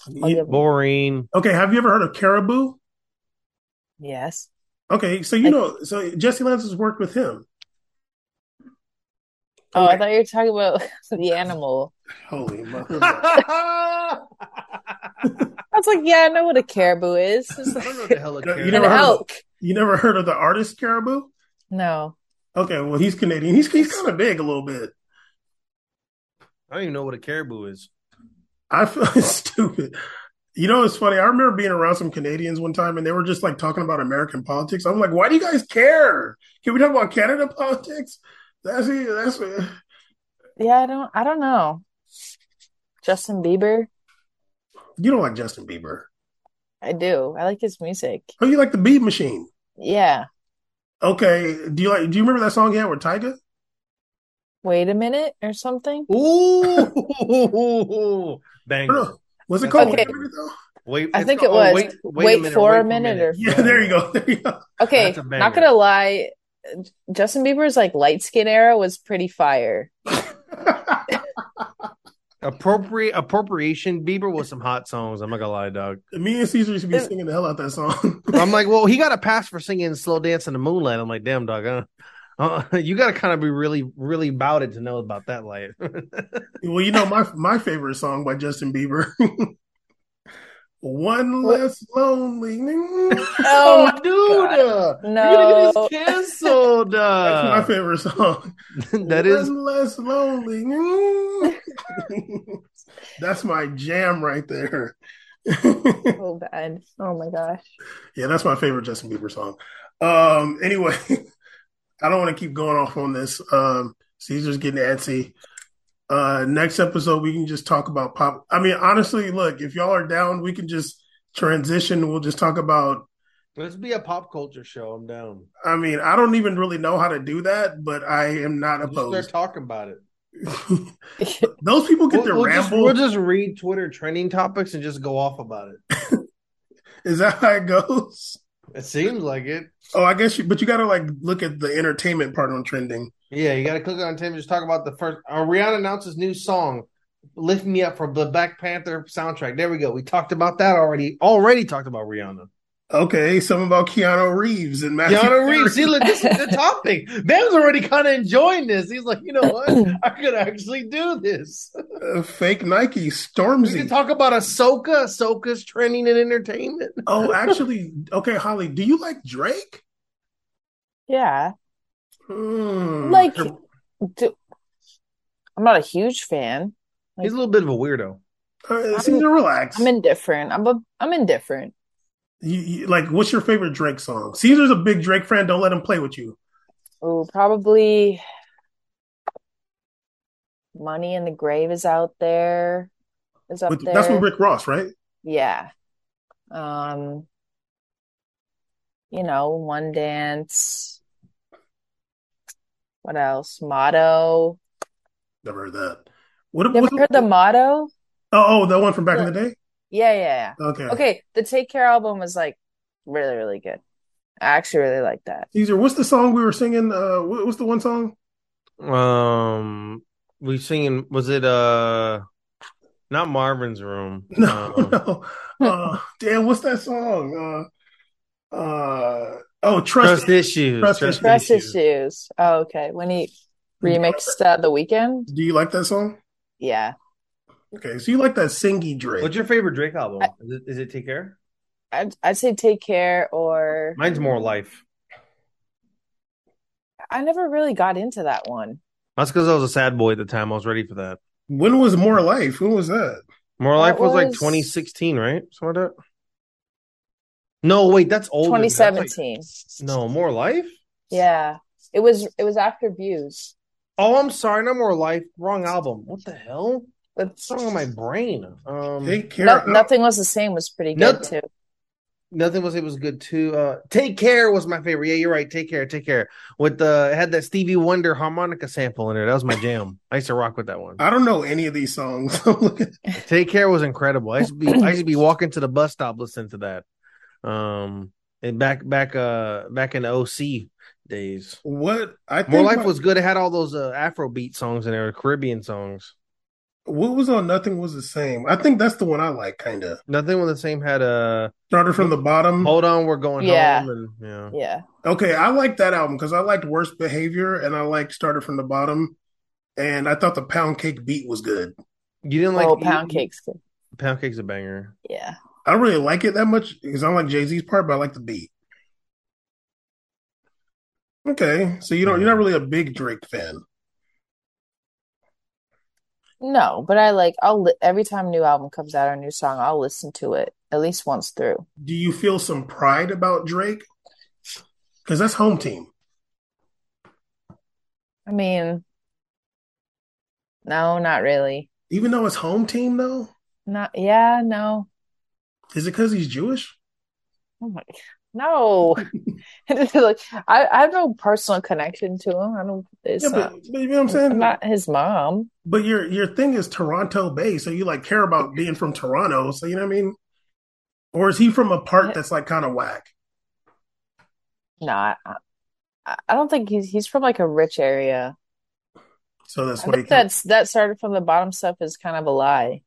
[SPEAKER 4] I'll
[SPEAKER 2] you-
[SPEAKER 4] give them.
[SPEAKER 3] Boring.
[SPEAKER 2] okay, have you ever heard of Caribou?
[SPEAKER 4] Yes.
[SPEAKER 2] Okay, so you know, so Jessy Lanza's worked with him.
[SPEAKER 4] Oh, I thought you were talking about the animal.
[SPEAKER 2] Holy mother!
[SPEAKER 4] I was like, yeah, I know what a caribou is. It's
[SPEAKER 3] I don't know the hell a
[SPEAKER 2] You
[SPEAKER 3] carrot
[SPEAKER 4] an
[SPEAKER 2] never
[SPEAKER 3] is.
[SPEAKER 2] heard of- you never heard of the artist Caribou?
[SPEAKER 4] No.
[SPEAKER 2] Okay, well he's Canadian. He's he's kind of big a little bit.
[SPEAKER 3] I don't even know what a caribou is.
[SPEAKER 2] I feel stupid. You know, it's funny. I remember being around some Canadians one time, and they were just like talking about American politics. I'm like, why do you guys care? Can we talk about Canada politics? That's it. That's it.
[SPEAKER 4] Yeah, I don't. I don't know. Justin Bieber.
[SPEAKER 2] You don't like Justin Bieber.
[SPEAKER 4] I do. I like his music.
[SPEAKER 2] Oh, you like the Beat Machine?
[SPEAKER 4] Yeah.
[SPEAKER 2] Okay. Do you like? Do you remember that song he had with Tyga?
[SPEAKER 4] Wait a minute or something.
[SPEAKER 3] Ooh, bang!
[SPEAKER 2] Or was it called?
[SPEAKER 4] Okay.
[SPEAKER 2] Wait a minute.
[SPEAKER 3] Wait,
[SPEAKER 4] I think
[SPEAKER 3] called-
[SPEAKER 4] it was.
[SPEAKER 3] oh,
[SPEAKER 4] wait
[SPEAKER 3] minute,
[SPEAKER 4] for
[SPEAKER 3] wait
[SPEAKER 4] a minute, or
[SPEAKER 2] Yeah, there you go. There you go.
[SPEAKER 4] okay.
[SPEAKER 3] That's a banger.
[SPEAKER 4] Not gonna lie, Justin Bieber's like light skin era was pretty fire.
[SPEAKER 3] Appropriate appropriation. Bieber with some hot songs. I'm not gonna lie, dog.
[SPEAKER 2] Me and Caesar should to be singing the hell out that song.
[SPEAKER 3] I'm like, well, he got a pass for singing "Slow Dance in the Moonlight." I'm like, damn, dog. Uh, uh, you got to kind of be really, really about it to know about that light.
[SPEAKER 2] well, you know my my favorite song by Justin Bieber. One
[SPEAKER 4] What?
[SPEAKER 2] less lonely.
[SPEAKER 4] Oh,
[SPEAKER 3] dude, uh,
[SPEAKER 4] No.
[SPEAKER 3] you're gonna get us canceled.
[SPEAKER 2] That's my favorite song.
[SPEAKER 3] that is
[SPEAKER 2] One less lonely. that's my jam right there.
[SPEAKER 4] so bad. Oh my gosh.
[SPEAKER 2] yeah, that's my favorite Justin Bieber song. Um, anyway, I don't want to keep going off on this. Um, Caesar's getting antsy. Uh, next episode we can just talk about pop. I mean, honestly, look, if y'all are down, we can just transition. We'll just talk about.
[SPEAKER 3] let's be a pop culture show. I'm down.
[SPEAKER 2] I mean, I don't even really know how to do that, but I am not
[SPEAKER 3] Just start
[SPEAKER 2] opposed.
[SPEAKER 3] talking about it.
[SPEAKER 2] Those people get
[SPEAKER 3] We'll,
[SPEAKER 2] to
[SPEAKER 3] we'll just,
[SPEAKER 2] ramble.
[SPEAKER 3] we'll just read Twitter trending topics and just go off about it.
[SPEAKER 2] Is that how it goes?
[SPEAKER 3] It seems like it.
[SPEAKER 2] Oh, I guess you, but you got to like look at the entertainment part on trending.
[SPEAKER 3] Yeah, you got to click on Tim. Just talk about the first. Uh, Rihanna announces new song, "Lift Me Up" for the Black Panther soundtrack. There we go. We talked about that already. Already talked about Rihanna.
[SPEAKER 2] Okay, something about Keanu Reeves and Matthew.
[SPEAKER 3] Keanu Reeves.
[SPEAKER 2] Perry.
[SPEAKER 3] See, look, this is the topic. Ben's already kind of enjoying this. He's like, you know what? I could actually do this.
[SPEAKER 2] Uh, fake Nike,
[SPEAKER 3] We
[SPEAKER 2] Stormzy.
[SPEAKER 3] can talk about Ahsoka. Ahsoka's trending in entertainment.
[SPEAKER 2] oh, actually, okay, Holly, do you like Drake?
[SPEAKER 4] Yeah.
[SPEAKER 2] Hmm.
[SPEAKER 4] Like, do, I'm not a huge fan.
[SPEAKER 3] He's a little bit of a weirdo.
[SPEAKER 2] Uh, seem to relax.
[SPEAKER 4] I'm indifferent. I'm a, I'm indifferent.
[SPEAKER 2] You, you, like, what's your favorite Drake song? Caesar's a big Drake fan. Don't let him play with you.
[SPEAKER 4] Oh, probably Money in the Grave is out there. Is up
[SPEAKER 2] With,
[SPEAKER 4] there.
[SPEAKER 2] that's with Rick Ross, right?
[SPEAKER 4] Yeah. Um, you know, One Dance. What else? Motto.
[SPEAKER 2] Never heard that. What?
[SPEAKER 4] You
[SPEAKER 2] what's-
[SPEAKER 4] heard the Motto?
[SPEAKER 2] Oh, oh, that one from back in the day.
[SPEAKER 4] Yeah, yeah,
[SPEAKER 2] Okay.
[SPEAKER 4] yeah. Okay, the Take Care album was like really, really good. I actually really like that.
[SPEAKER 2] Caesar, what's the song we were singing? Uh, what, what's the one song?
[SPEAKER 3] Um, we singing. Was it uh, not Marvin's Room?
[SPEAKER 2] No,
[SPEAKER 3] Um,
[SPEAKER 2] no. Uh, damn, what's that song? Uh, uh, oh,
[SPEAKER 3] trust,
[SPEAKER 2] trust.
[SPEAKER 3] issues.
[SPEAKER 2] Trust
[SPEAKER 3] Trust,
[SPEAKER 4] Trust
[SPEAKER 3] issues.
[SPEAKER 4] Issues. Oh, okay. When he remixed uh, The Weeknd?
[SPEAKER 2] Do you like that song?
[SPEAKER 4] Yeah.
[SPEAKER 2] Okay, so you like that singy Drake?
[SPEAKER 3] What's your favorite Drake album?
[SPEAKER 4] I-
[SPEAKER 3] Is it, is it Take Care?
[SPEAKER 4] I'd, I'd say Take Care or
[SPEAKER 3] Mine's More Life.
[SPEAKER 4] I never really got into that one.
[SPEAKER 3] That's because I was a sad boy at the time. I was ready for that.
[SPEAKER 2] when was More Life? When was that?
[SPEAKER 3] More
[SPEAKER 4] That
[SPEAKER 3] Life was, like 2016, right? Something like that. No, wait, that's older. That's like-
[SPEAKER 4] 2017.
[SPEAKER 3] no, More Life.
[SPEAKER 4] Yeah. It was it was after Views.
[SPEAKER 3] Oh, I'm sorry, not More Life. Wrong album. What the hell?
[SPEAKER 4] But
[SPEAKER 3] What's wrong with my brain? Um,
[SPEAKER 2] Take care.
[SPEAKER 4] no, nothing was the same was pretty good
[SPEAKER 3] Noth-
[SPEAKER 4] too.
[SPEAKER 3] Nothing was it was good too. Uh Take Care was my favorite. Yeah, you're right. Take Care, Take Care. With the it had that Stevie Wonder harmonica sample in there. That was my jam. I used to rock with that one.
[SPEAKER 2] I don't know any of these songs.
[SPEAKER 3] Take Care was incredible. I used to be I used to be walking to the bus stop listening to that. Um and back back uh back in the OC days.
[SPEAKER 2] what I think
[SPEAKER 3] More Life
[SPEAKER 2] my-
[SPEAKER 3] was good. It had all those uh, Afrobeat songs in there, Caribbean songs.
[SPEAKER 2] What was on Nothing Was the Same. I think that's the one I like, kind of.
[SPEAKER 3] Nothing was the same. Had a
[SPEAKER 2] Started from the bottom.
[SPEAKER 3] hold on, we're going
[SPEAKER 4] Yeah.
[SPEAKER 3] home, and yeah.
[SPEAKER 4] Yeah.
[SPEAKER 2] Okay, I like that album because I liked Worst Behavior and I liked Started from the Bottom, and I thought the Pound Cake beat was good.
[SPEAKER 3] You didn't like
[SPEAKER 4] oh, Pound Cake's good.
[SPEAKER 3] Pound Cake's a banger.
[SPEAKER 4] Yeah.
[SPEAKER 2] I don't really like it that much because I don't like Jay Z's part, but I like the beat. Okay, so you don't you're not really a big Drake fan.
[SPEAKER 4] No, but I like I'll li- every time a new album comes out or a new song, I'll listen to it at least once through.
[SPEAKER 2] Do you feel some pride about Drake? Because that's home team.
[SPEAKER 4] I mean, no, not really.
[SPEAKER 2] Even though it's home team, though,
[SPEAKER 4] Not yeah, no.
[SPEAKER 2] is it because he's Jewish?
[SPEAKER 4] Oh my no. like I, I have no personal connection to him. I don't it's
[SPEAKER 2] Yeah,
[SPEAKER 4] not,
[SPEAKER 2] but, but you know what I'm saying.
[SPEAKER 4] I'm not his mom.
[SPEAKER 2] But your your thing is Toronto based, so you like care about being from Toronto. So you know what I mean? Or is he from a part that's like kind of whack?
[SPEAKER 4] No, I, I don't think he's he's from like a rich area.
[SPEAKER 2] So that's why.
[SPEAKER 4] That's that started from the bottom stuff is kind of a lie.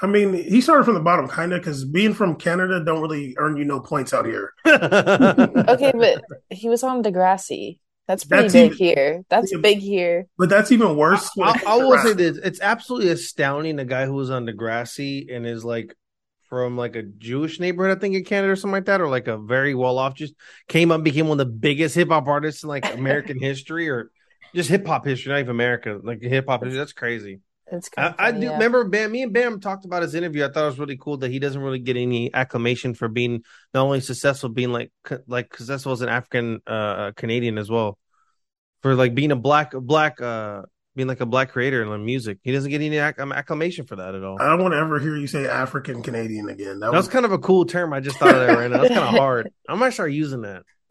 [SPEAKER 2] I mean, he started from the bottom, kind of, because being from Canada don't really earn you no points out here.
[SPEAKER 4] Okay, but he was on Degrassi. That's pretty
[SPEAKER 2] That's
[SPEAKER 4] big
[SPEAKER 2] even-
[SPEAKER 4] here. That's
[SPEAKER 2] Yeah,
[SPEAKER 4] big here.
[SPEAKER 2] But that's even worse.
[SPEAKER 3] I, I will say this: it's absolutely astounding. The guy who was on Degrassi and is like from like a Jewish neighborhood, I think in Canada or something like that, or like a very well off, just came up, became one of the biggest hip hop artists in like American history, or just hip hop history, not even America, like hip hop history. That's crazy.
[SPEAKER 4] It's
[SPEAKER 3] I,
[SPEAKER 4] kind
[SPEAKER 3] I
[SPEAKER 4] of
[SPEAKER 3] do
[SPEAKER 4] yeah.
[SPEAKER 3] remember Bam. Me and Bam talked about his interview. I thought it was really cool that he doesn't really get any acclamation for being not only successful, being like like successful as an African uh Canadian as well, for like being a black black uh being like a black creator in like music. He doesn't get any acc- um, acclamation for that at all.
[SPEAKER 2] I don't want to ever hear you say African Canadian again. That
[SPEAKER 3] That was
[SPEAKER 2] was
[SPEAKER 3] kind of a cool term. I just thought of that right now. That's kind of hard. I might start using that.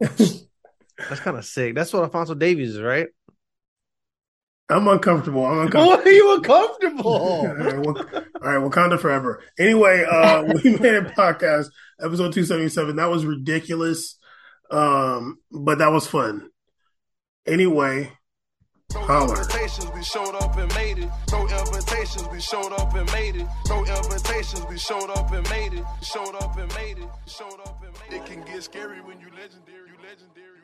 [SPEAKER 3] That's kind of sick. That's what Alfonso Davies is, right?
[SPEAKER 2] I'm uncomfortable. I'm uncomfortable.
[SPEAKER 3] Why are you
[SPEAKER 2] all,
[SPEAKER 3] uncomfortable?
[SPEAKER 2] right, Wak- all right, Wakanda forever. Anyway, uh, we made a podcast, episode 277. That was ridiculous, um, but that was fun. Anyway,
[SPEAKER 1] No
[SPEAKER 2] Holler.
[SPEAKER 1] invitations, we showed up and made it. No invitations, we showed up and made it. No invitations, we showed up and made it. Showed up and made it. Showed up and made it. It can get scary when you legendary, you legendary.